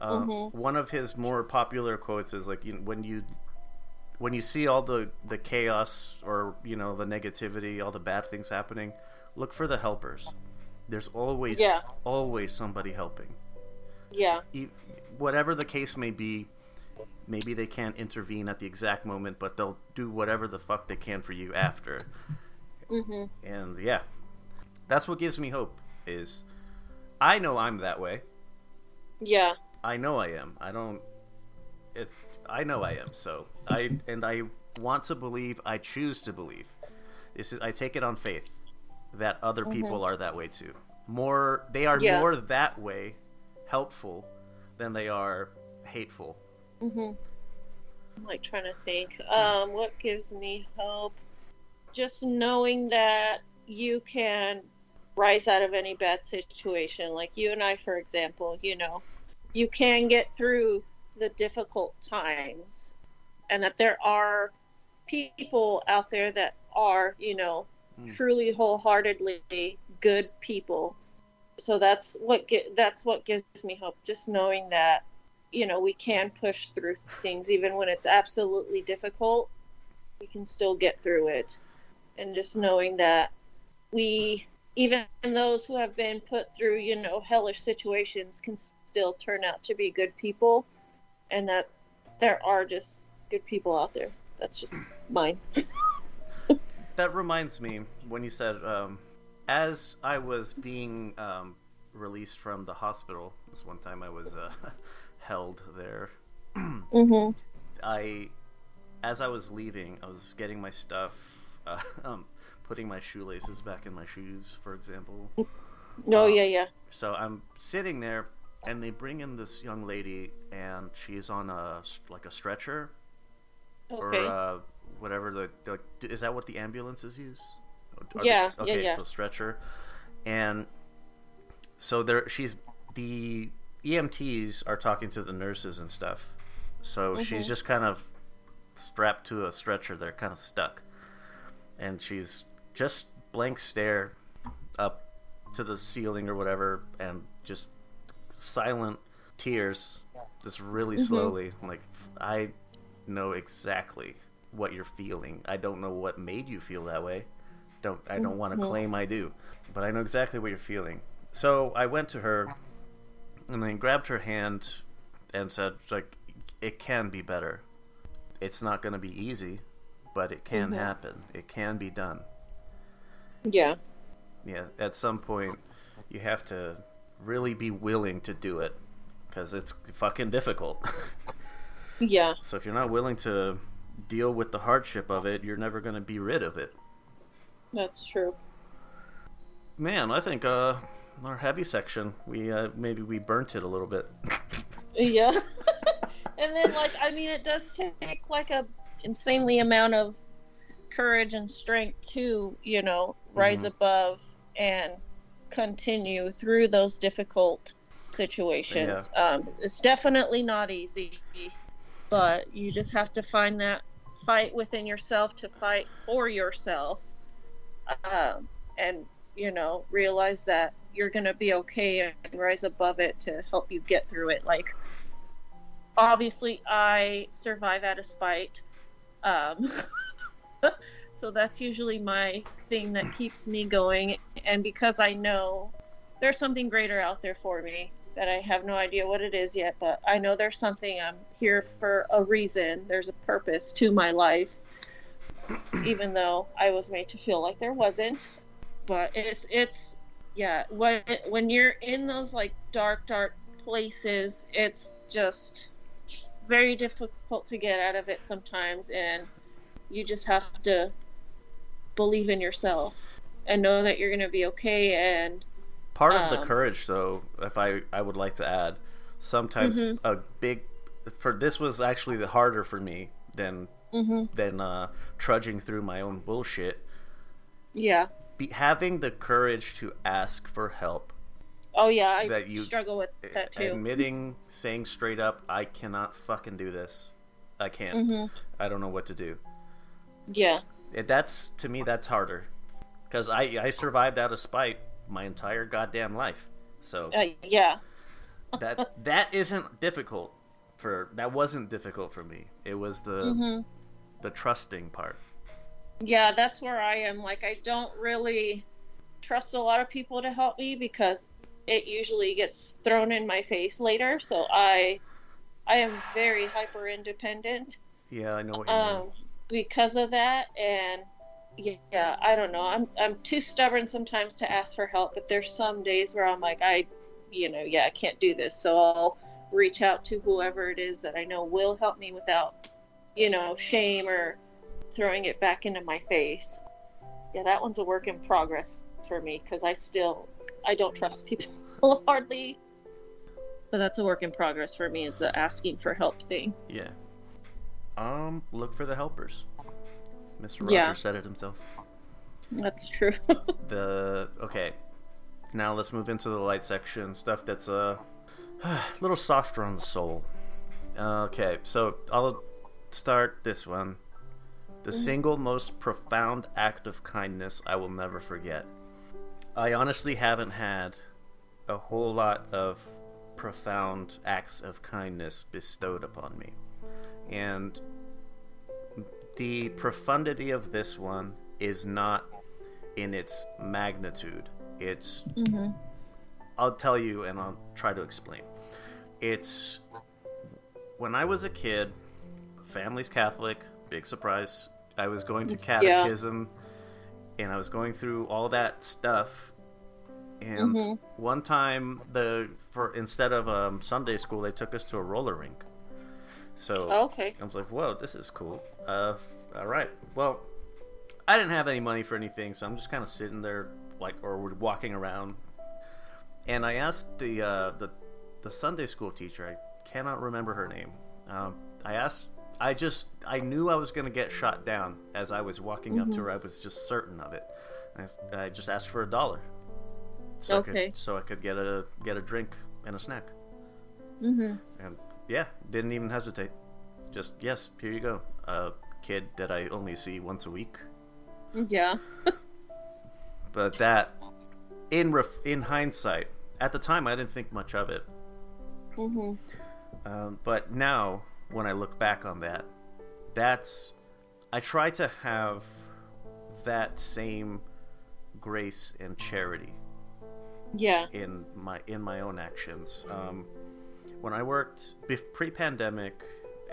A: Uh,
B: Mhm.
A: One of his more popular quotes is like, you when you when you see all the the chaos or you know the negativity, all the bad things happening, look for the helpers. There's always
B: Yeah.
A: always somebody helping.
B: Yeah.
A: E- whatever the case may be, maybe they can't intervene at the exact moment, but they'll do whatever the fuck they can for you after.
B: Mhm.
A: And yeah, that's what gives me hope. Is I know I'm that way.
B: Yeah.
A: I know I am. I don't. It's. I know I am. So I and I want to believe. I choose to believe. This is. I take it on faith that other people are that way too. More. They are
B: Yeah.
A: more that way, helpful, than they are hateful.
B: Mm-hmm. I'm like trying to think. Um, what gives me hope? Just knowing that you can rise out of any bad situation. Like you and I, for example, you know, you can get through the difficult times, and that there are people out there that are, you know,
A: Mm.
B: truly wholeheartedly good people. So that's what get, that's what gives me hope. Just knowing that you know we can push through things even when it's absolutely difficult we can still get through it and just knowing that we even those who have been put through you know hellish situations can still turn out to be good people and that there are just good people out there that's just mine
A: That reminds me when you said, um, as I was being um, released from the hospital, this one time I was uh, held there.
B: mm-hmm.
A: I, as I was leaving, I was getting my stuff, uh, um, putting my shoelaces back in my shoes, for example.
B: no yeah yeah
A: So I'm sitting there, and they bring in this young lady, and she's on a like a stretcher
B: Okay.
A: or uh, whatever the, the is that what the ambulances use? Are
B: Yeah, yeah,
A: okay,
B: yeah.
A: so stretcher, and so there she's the EMTs are talking to the nurses and stuff. So she's
B: Mhm.
A: just kind of strapped to a stretcher. They're kind of stuck, and she's just blank stare up to the ceiling or whatever, and just silent tears, just really
B: Mhm.
A: slowly. Like I know exactly what you're feeling. I don't know what made you feel that way. Don't I don't want to
B: Mhm.
A: claim I do, but I know exactly what you're feeling. So I went to her and then grabbed her hand and said like it can be better. It's not going to be easy, but it can
B: Mhm.
A: happen. It can be done.
B: Yeah.
A: Yeah, at some point you have to really be willing to do it cuz it's fucking difficult.
B: Yeah.
A: So if you're not willing to deal with the hardship of it, you're never going to be rid of it.
B: That's true.
A: Man, I think uh, our heavy section, we uh, maybe we burnt it a little bit.
B: Yeah. and then like I mean it does take like a insanely amount of courage and strength to, you know, rise
A: Mhm.
B: above and continue through those difficult situations. Um it's definitely not easy, but you just have to find that fight within yourself to fight for yourself. Um and you know, realize that you're going to be okay and rise above it to help you get through it like obviously I survive out of spite. Um, so that's usually my thing that keeps me going. And because I know there's something greater out there for me that I have no idea what it is yet, but I know there's something I'm here for a reason. There's a purpose to my life, even though I was made to feel like there wasn't. But it's, it's, yeah, when, when you're in those like dark, dark places, it's just very difficult to get out of it sometimes and you just have to believe in yourself and know that you're going to be okay and
A: Part of the
B: Um,
A: courage, though, if I I would like to add, sometimes
B: Mhm.
A: a big for this was actually the harder for me than
B: mhm
A: than uh, trudging through my own bullshit.
B: yeah
A: Be, having the courage to ask for help,
B: oh yeah i
A: That you-
B: struggle with that too
A: admitting, saying straight up, "I cannot fucking do this. I can't.
B: mhm
A: I don't know what to do."
B: yeah
A: It, that's to me that's harder because I I survived out of spite my entire goddamn life. So
B: uh, yeah
A: that that isn't difficult for that wasn't difficult for me. It was the
B: mhm
A: the trusting part.
B: yeah that's where i am like i don't really trust a lot of people to help me because it usually gets thrown in my face later so i i am very hyper independent
A: Yeah, I know what you mean.
B: Because of that and yeah i don't know. I'm i'm too stubborn sometimes to ask for help but there's some days where i'm like i you know yeah i can't do this. So i'll reach out to whoever it is that i know will help me without you know shame or throwing it back into my face. Yeah that one's a work in progress for me because i still i don't trust people hardly. But that's a work in progress for me is the asking for help thing.
A: Yeah. Um, look for the helpers. Mr. Rogers
B: Yeah.
A: said it himself.
B: that's true
A: The okay. Now let's move into the light section. Stuff that's uh, a little softer on the soul. Okay, so I'll start this one. The single most profound act of kindness I will never forget. I honestly haven't had a whole lot of profound acts of kindness bestowed upon me. And the profundity of this one is not in its magnitude. It's
B: hmm
A: I'll tell you and I'll try to explain. It's when I was a kid, family's Catholic, big surprise. I was going to catechism and I was going through all that stuff. And
B: Mhm.
A: one time the for instead of um, Sunday school, they took us to a roller rink. So
B: okay
A: I was like, "Whoa, this is cool." Uh, all right. Well, I didn't have any money for anything, so I'm just kind of sitting there, like, or walking around. And I asked the uh, the the Sunday school teacher. I cannot remember her name. Um, I asked. I just I knew I was going to get shot down as I was walking up to her. I was just certain of it. I, I just asked for a dollar, so I could so I could get a get a drink and a snack.
B: Mm-hmm.
A: Yeah, didn't even hesitate. Just yes, here you go. A kid that I only see once a week.
B: Yeah.
A: But that, in ref- in hindsight, at the time I didn't think much of it.
B: Mm-hmm.
A: Um, but now, when I look back on that, that's I try to have that same grace and charity
B: Yeah.
A: in my in my own actions. Um, when I worked pre-pandemic,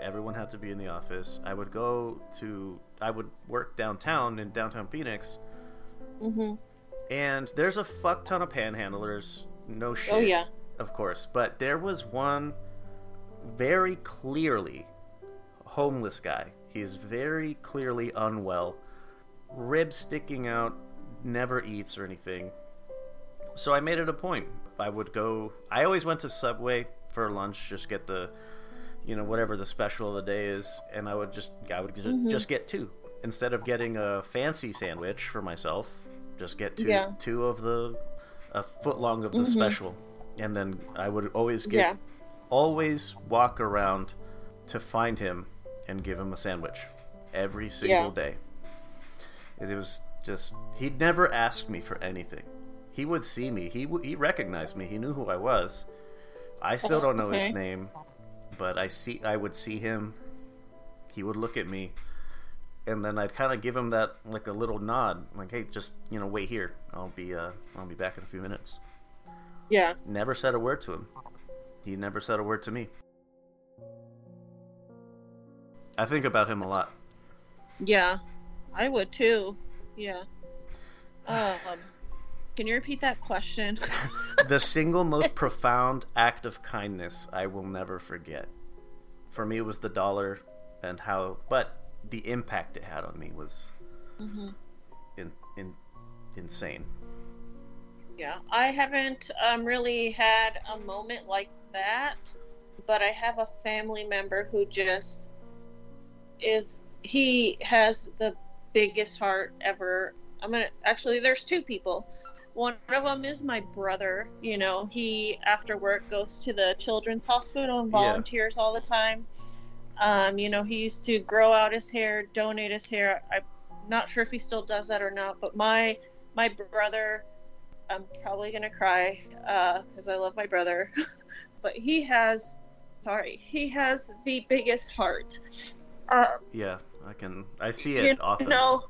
A: everyone had to be in the office. I would go to I would work downtown in downtown Phoenix,
B: Mm-hmm.
A: and there's a fuck ton of panhandlers. No shit.
B: Oh yeah.
A: Of course, but there was one very clearly homeless guy. He is very clearly unwell, ribs sticking out, never eats or anything. So I made it a point. I would go. I always went to Subway for lunch, just get the, you know, whatever the special of the day is, and I would just, I would ju- mm-hmm. just get two instead of getting a fancy sandwich for myself. Just get two,
B: Yeah.
A: two of the, a foot long of the mm-hmm. special, and then I would always get,
B: Yeah.
A: always walk around to find him and give him a sandwich every single
B: Yeah.
A: day. It was just he'd never ask me for anything. He would see me. He w- he recognized me. He knew who I was. I still don't know
B: Okay.
A: his name, but I see I would see him. He would look at me, and then I'd kind of give him that like a little nod, like, "Hey, just you know, wait here. I'll be uh I'll be back in a few minutes."
B: Yeah.
A: Never said a word to him. He never said a word to me. I think about him a lot.
B: Yeah. I would too. Yeah. Um. Can you repeat that question?
A: the single most profound act of kindness I will never forget. For me, it was the dollar and how, but the impact it had on me was
B: mm-hmm.
A: in, in, insane.
B: Yeah, I haven't um, really had a moment like that, but I have a family member who just is. He has the biggest heart ever. I'm gonna actually. There's two people. One of them is my brother. You know, he after work goes to the children's hospital and
A: Yeah.
B: volunteers all the time. Um, you know, he used to grow out his hair, donate his hair. I'm not sure if he still does that or not, but my my brother I'm probably gonna cry because I love my brother, but he has, sorry, he has the biggest heart. Um,
A: Yeah, I can, I see it
B: you
A: often.
B: know,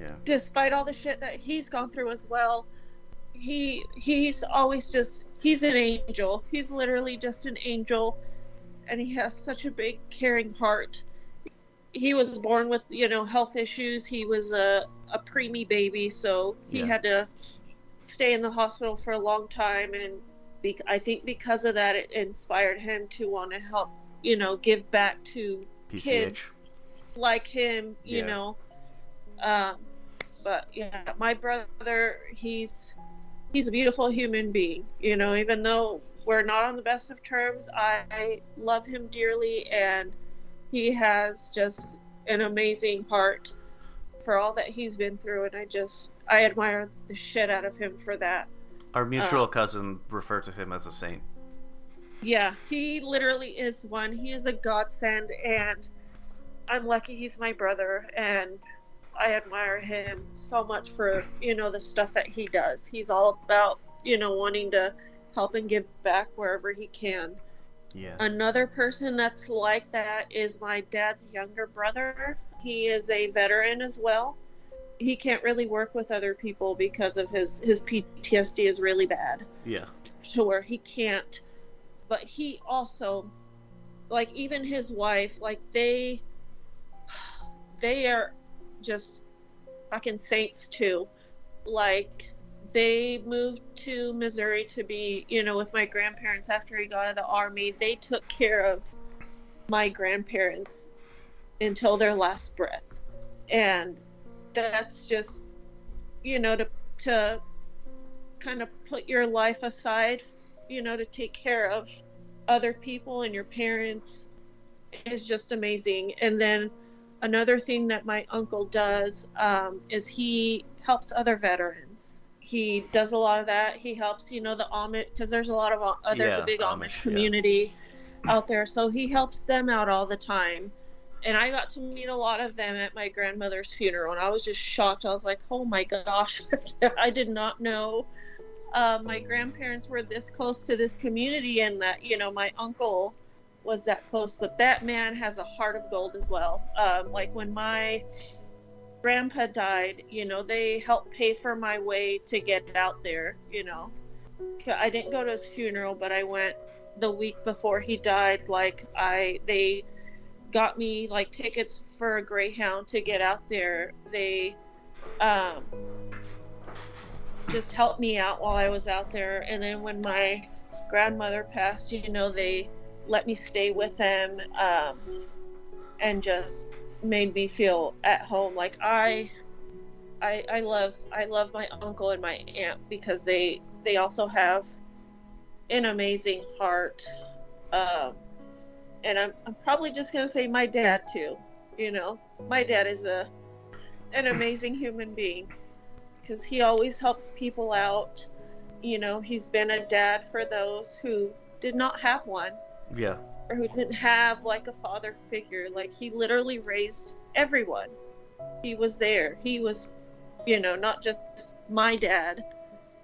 A: Yeah.
B: despite all the shit that he's gone through as well, he he's always just he's an angel. He's literally just an angel, and he has such a big caring heart. He was born with you know health issues. He was a a preemie baby, so he
A: Yeah.
B: had to stay in the hospital for a long time, and be, I think because of that, it inspired him to want to help you know give back to
A: PCH.
B: kids like him, you
A: Yeah.
B: know. Um, but yeah, my brother, he's he's a beautiful human being. You know, even though we're not on the best of terms, I love him dearly, and he has just an amazing heart for all that he's been through, and I just I admire the shit out of him for that.
A: Our mutual
B: Uh,
A: cousin referred to him as a saint.
B: Yeah, he literally is one. He is a godsend, and I'm lucky he's my brother, and I admire him so much for you know the stuff that he does. He's all about you know wanting to help and give back wherever he can.
A: Yeah.
B: Another person that's like that is my dad's younger brother. He is a veteran as well. He can't really work with other people because of his his PTSD is really bad
A: Yeah.
B: to where he can't but he also like even his wife like they they are just fucking saints too. Like they moved to missouri to be you know with my grandparents after he got out of the army. They took care of my grandparents until their last breath. And that's just you know to to kind of put your life aside you know, to take care of other people and your parents is just amazing. And then another thing that my uncle does um, is he helps other veterans. He does a lot of that. He helps, you know, the Amish because there's a lot of uh, there's
A: Yeah,
B: a big Amish,
A: Amish, yeah.
B: community out there, so he helps them out all the time. And I got to meet a lot of them at my grandmother's funeral, and I was just shocked. I was like, "Oh my gosh, I did not know uh, my grandparents were this close to this community, and that you know my uncle was that close." But that man has a heart of gold as well. Um, like when my grandpa died, you know, they helped pay for my way to get out there. You know, I didn't go to his funeral, but I went the week before he died. Like I, they got me like tickets for a Greyhound to get out there. They um, just helped me out while I was out there. And then when my grandmother passed, you know, they let me stay with them um, and just made me feel at home. Like I, I, I love, I love my uncle and my aunt because they, they also have an amazing heart. Um, and I'm, I'm probably just gonna say my dad too. You know, my dad is a an amazing human being because he always helps people out. You know, he's been a dad for those who did not have one
A: Yeah.
B: or who didn't have like a father figure. Like he literally raised everyone. He was there. He was, you know, not just my dad,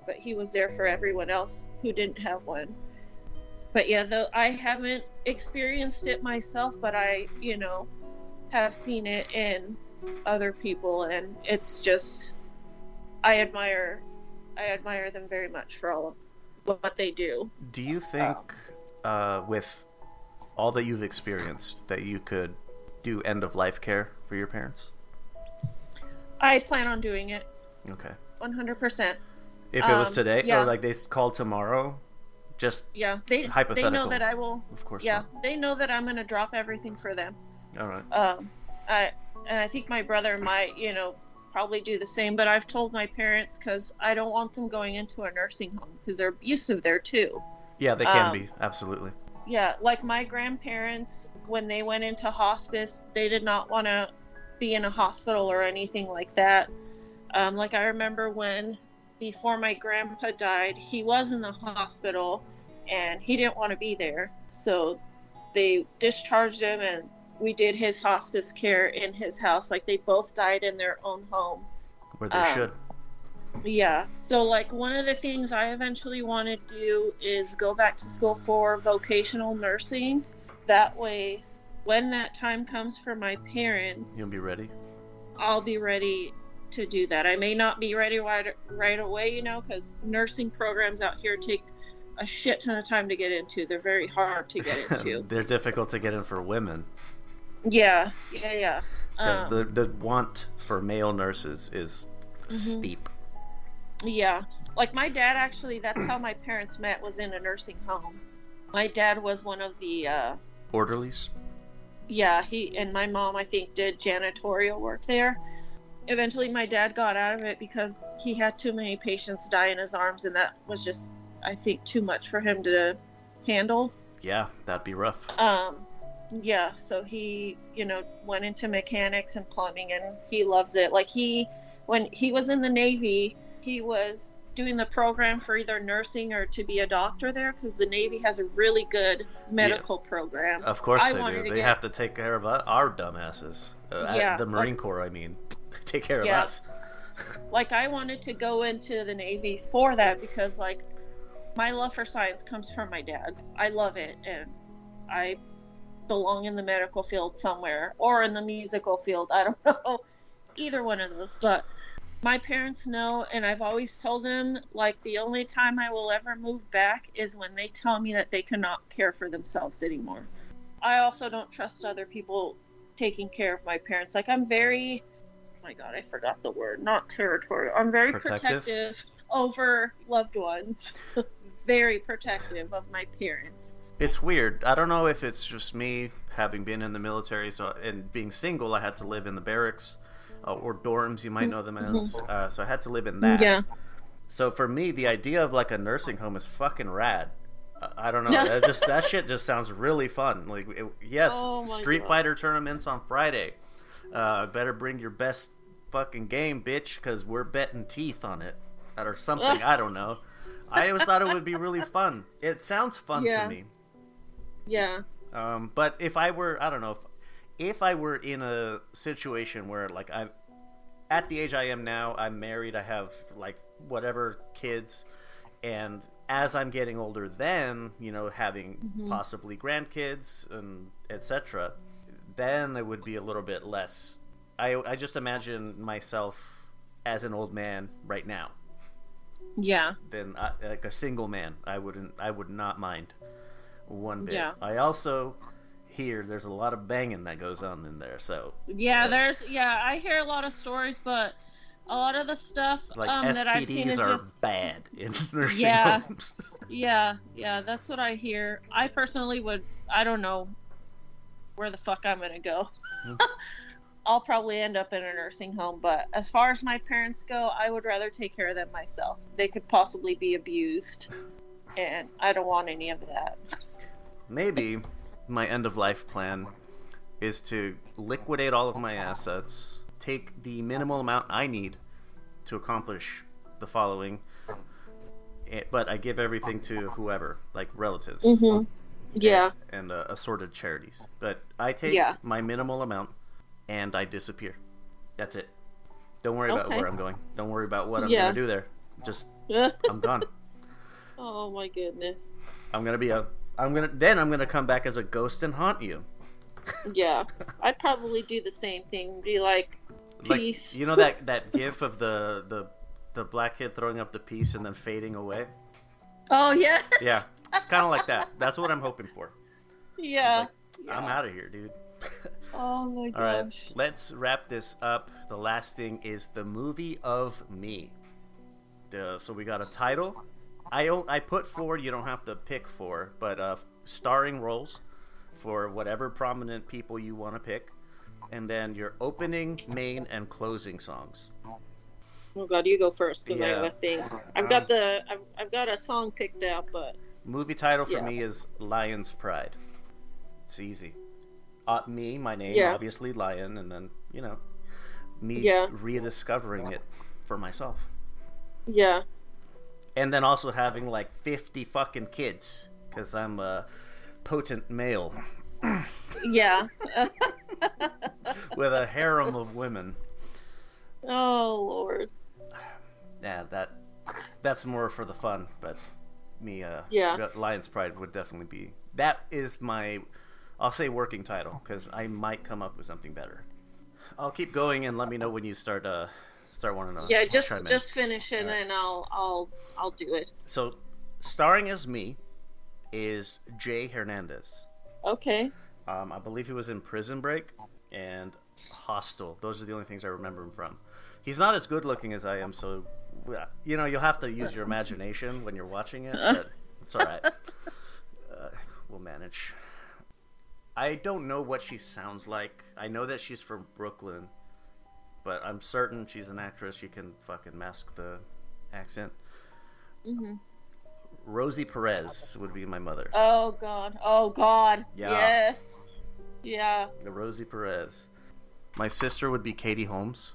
B: but he was there for everyone else who didn't have one. But yeah, though I haven't experienced it myself, but I, you know, have seen it in other people and it's just I admire I admire them very much for all of what they do.
A: Do you think, um, uh, with all that you've experienced, that you could do end of life care for your parents?
B: I plan on doing it
A: Okay.
B: 100%.
A: If it was
B: Um,
A: today,
B: yeah.
A: or like they called tomorrow, just
B: Yeah, they
A: hypothetical.
B: they know that I will.
A: of course.
B: Yeah, they know that I'm gonna drop everything for them.
A: All right.
B: Um, I and I think my brother might, you know, probably do the same. But I've told my parents because I don't want them going into a nursing home because they're abusive there too.
A: Yeah, they can
B: um,
A: be absolutely.
B: Yeah, like my grandparents when they went into hospice, they did not want to be in a hospital or anything like that. Um, like I remember when before my grandpa died, he was in the hospital and he didn't want to be there. So they discharged him and we did his hospice care in his house. Like they both died in their own home.
A: Where they
B: um,
A: should.
B: Yeah. So like one of the things I eventually want to do is go back to school for vocational nursing. That way when that time comes for my parents,
A: You'll be ready.
B: I'll be ready to do that. I may not be ready right, right away, you know, cuz nursing programs out here take a shit ton of time to get into. They're very hard to get into.
A: They're difficult to get in for women
B: yeah. Yeah, yeah.
A: because
B: Um,
A: the the want for male nurses is
B: Mm-hmm.
A: steep.
B: Yeah. Like my dad actually that's how my parents met was in a nursing home. My dad was one of the uh
A: Orderlies.
B: yeah, he and my mom I think did janitorial work there. Eventually my dad got out of it because he had too many patients die in his arms and that was just I think too much for him to handle.
A: Yeah, that'd be rough.
B: Um yeah, so he, you know, went into mechanics and plumbing and he loves it. Like he when he was in the Navy, he was doing the program for either nursing or to be a doctor there because the Navy has a really good medical program.
A: Of course
B: I
A: they do.
B: to
A: They
B: get-
A: have to take care of our dumbasses. Uh,
B: Yeah,
A: the Marine
B: like-
A: Corps, I mean, take care
B: Yeah.
A: of us.
B: like I wanted to go into the Navy for that because like my love for science comes from my dad. I love it and I belong in the medical field somewhere or in the musical field. I don't know. Either one of those. But my parents know and I've always told them like the only time I will ever move back is when they tell me that they cannot care for themselves anymore. I also don't trust other people taking care of my parents. Like I'm very oh my god, I forgot the word. Not territorial. I'm very
A: Protective?
B: protective, over loved ones. very protective of my parents.
A: It's weird. I don't know if it's just me having been in the military, so and being single, I had to live in the barracks or dorms, you might know them as. Uh, so I had to live in that.
B: Mm-hmm. Yeah.
A: So for me, the idea of like a nursing home is fucking rad. I- I don't know. that just that shit just sounds really fun. Like, it, yes,
B: Oh
A: Street
B: God.
A: Fighter tournaments on Friday. Uh, better bring your best fucking game, bitch, because we're betting teeth on it, or something. I don't know. I always thought it would be really fun. It sounds fun
B: Yeah.
A: to me.
B: Yeah.
A: Um, but if I were, I don't know, if if I were in a situation where like I'm at the age I am now, I'm married, I have like whatever kids, and as I'm getting older, then you know having mm-hmm. possibly grandkids and etc. Then it would be a little bit less. I I just imagine myself as an old man right now.
B: Yeah.
A: Then I, like a single man, I wouldn't. I would not mind one bit.
B: Yeah.
A: I also hear there's a lot of banging that goes on in there. So
B: Yeah, there's yeah, I hear a lot of stories, but a lot of the stuff
A: like
B: um, that I've seen is
A: are
B: just
A: bad in nursing
B: Yeah.
A: homes.
B: yeah, yeah. That's what I hear. I personally would. I don't know where the fuck I'm gonna go.
A: Hmm.
B: I'll probably end up in a nursing home, but as far as my parents go, I would rather take care of them myself. They could possibly be abused, and I don't want any of that.
A: Maybe my end of life plan is to liquidate all of my assets, take the minimal amount I need to accomplish the following, eh, but I give everything to whoever, like relatives.
B: Mm-hmm. Yeah.
A: and uh, assorted charities. But I take
B: Yeah.
A: my minimal amount and I disappear. That's it. Don't worry about where I'm going. Don't worry about what I'm
B: Yeah.
A: gonna do there. Just I'm gone.
B: oh my goodness.
A: I'm gonna be a. I'm gonna then I'm gonna come back as a ghost and haunt you.
B: Yeah, I'd probably do the same thing. Be like,
A: Like
B: peace.
A: you know that that gif of the the the black kid throwing up the peace and then fading away.
B: oh yeah,
A: Yeah, it's kind of like that. That's what I'm hoping for.
B: yeah.
A: I'm out of here, dude.
B: Oh my gosh.
A: All right, let's wrap this up. The last thing is the movie of me. Uh, so we got a title. I I put four. You don't have to pick four, but uh, starring roles for whatever prominent people you want to pick, and then your opening, main, and closing songs.
B: Oh god, you go first because I
A: Yeah.
B: have a thing. I've got the I've, I've got a song picked out, but
A: Movie title for
B: Yeah.
A: me is Lion's Pride. It's easy. Uh, me, my name,
B: Yeah.
A: obviously Lion, and then you know, me rediscovering it for myself.
B: yeah,
A: and then also having like 50 fucking kids because i'm a potent male
B: yeah.
A: with a harem of women
B: oh lord.
A: yeah that that's more for the fun but me uh
B: Yeah.
A: lion's pride would definitely be that is my i'll say working title because i might come up with something better i'll keep going and let me know when you start uh start wanting to
B: Yeah, just just finish it, and then I'll I'll I'll do it.
A: so starring as me is jay hernandez
B: Okay.
A: Um, I believe he was in Prison Break and Hostel. Those are the only things I remember him from. He's not as good looking as I am, so you know you'll have to use your imagination when you're watching it. But it's all right. Uh, we'll manage. I don't know what she sounds like. I know that she's from Brooklyn, but I'm certain she's an actress. She can fucking mask the accent.
B: hmm
A: Rosie Perez would be my mother.
B: Oh god. Oh god.
A: Yeah.
B: Yes. Yeah.
A: The Rosie Perez. My sister would be Katie Holmes.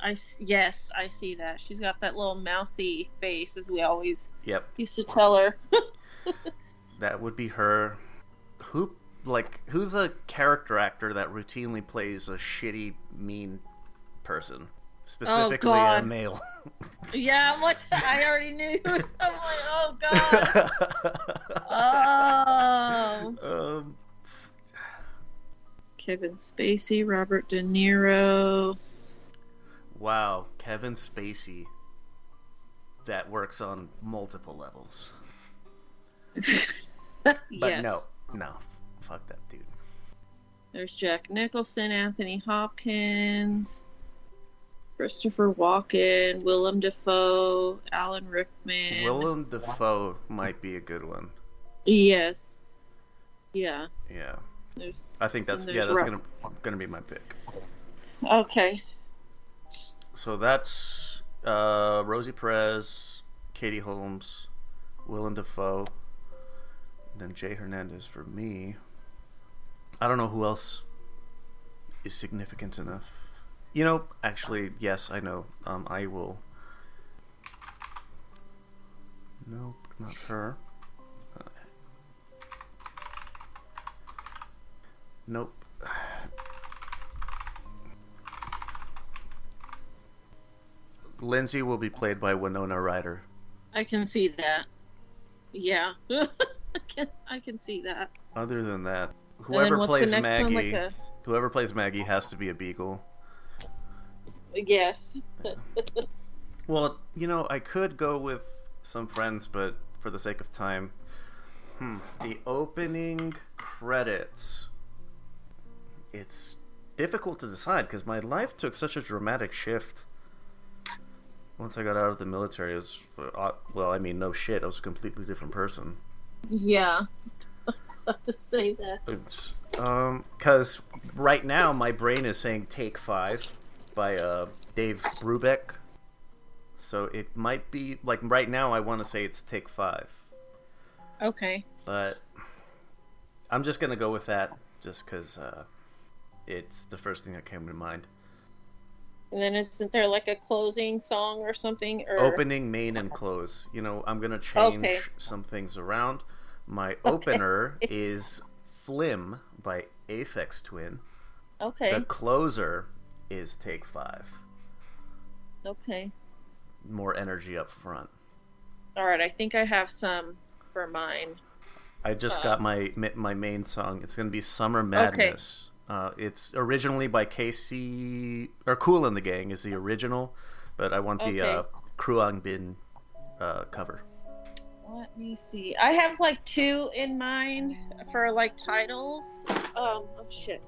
B: I yes, I see that. She's got that little mousy face, as we always
A: Yep,
B: used to tell her.
A: that would be her. Who like who's a character actor that routinely plays a shitty, mean person, specifically a
B: God.
A: male?
B: yeah, what? I already knew. I'm like, oh god. Oh.
A: um,
B: Kevin Spacey, Robert De Niro.
A: wow, Kevin Spacey. That works on multiple levels. But
B: yes.
A: no, no, fuck that dude.
B: There's Jack Nicholson, Anthony Hopkins, Christopher Walken, Willem Dafoe, Alan Rickman.
A: Willem Dafoe might be a good one.
B: Yes. Yeah.
A: Yeah,
B: There's.
A: I think that's yeah, that's gonna gonna be my pick.
B: Okay.
A: So that's uh, Rosie Perez, Katie Holmes, Willem Dafoe. then Jay Hernandez for me. I don't know who else is significant enough. You know, actually, yes, I know. Um, I will. Nope, not her. Uh, nope. Lindsay will be played by Winona Ryder.
B: I can see that. Yeah. I, can, I can see that.
A: Other than that, whoever plays
B: the next one?
A: Maggie,
B: Like a,
A: whoever plays Maggie has to be a beagle.
B: Yes.
A: Well, you know, I could go with some friends, but for the sake of time, hmm, the opening credits. It's difficult to decide because my life took such a dramatic shift. Once I got out of the military, it was uh, well, I mean, no shit, I was a completely different person.
B: Yeah. I was about to say that.
A: It's um because right now my brain is saying "Take Five by uh Dave Brubeck, so it might be like right now I want to say it's "Take Five,
B: Okay.
A: but I'm just gonna go with that just because uh, it's the first thing that came to mind.
B: And then isn't there like a closing song or something? Or
A: Opening, main, and close. You know, I'm gonna change
B: Okay.
A: some things around. My opener is "Flim" by Aphex Twin.
B: Okay.
A: The closer is take five.
B: Okay.
A: More energy up front.
B: All right. I think I have some for mine.
A: I just
B: Uh,
A: got my my main song. It's gonna be "Summer Madness." Uh, it's originally by Casey or Kool and the Gang is the original, but I want the
B: Okay.
A: uh, Khruangbin uh, cover.
B: Let me see. I have like two in mind for like titles. Um, oh shit.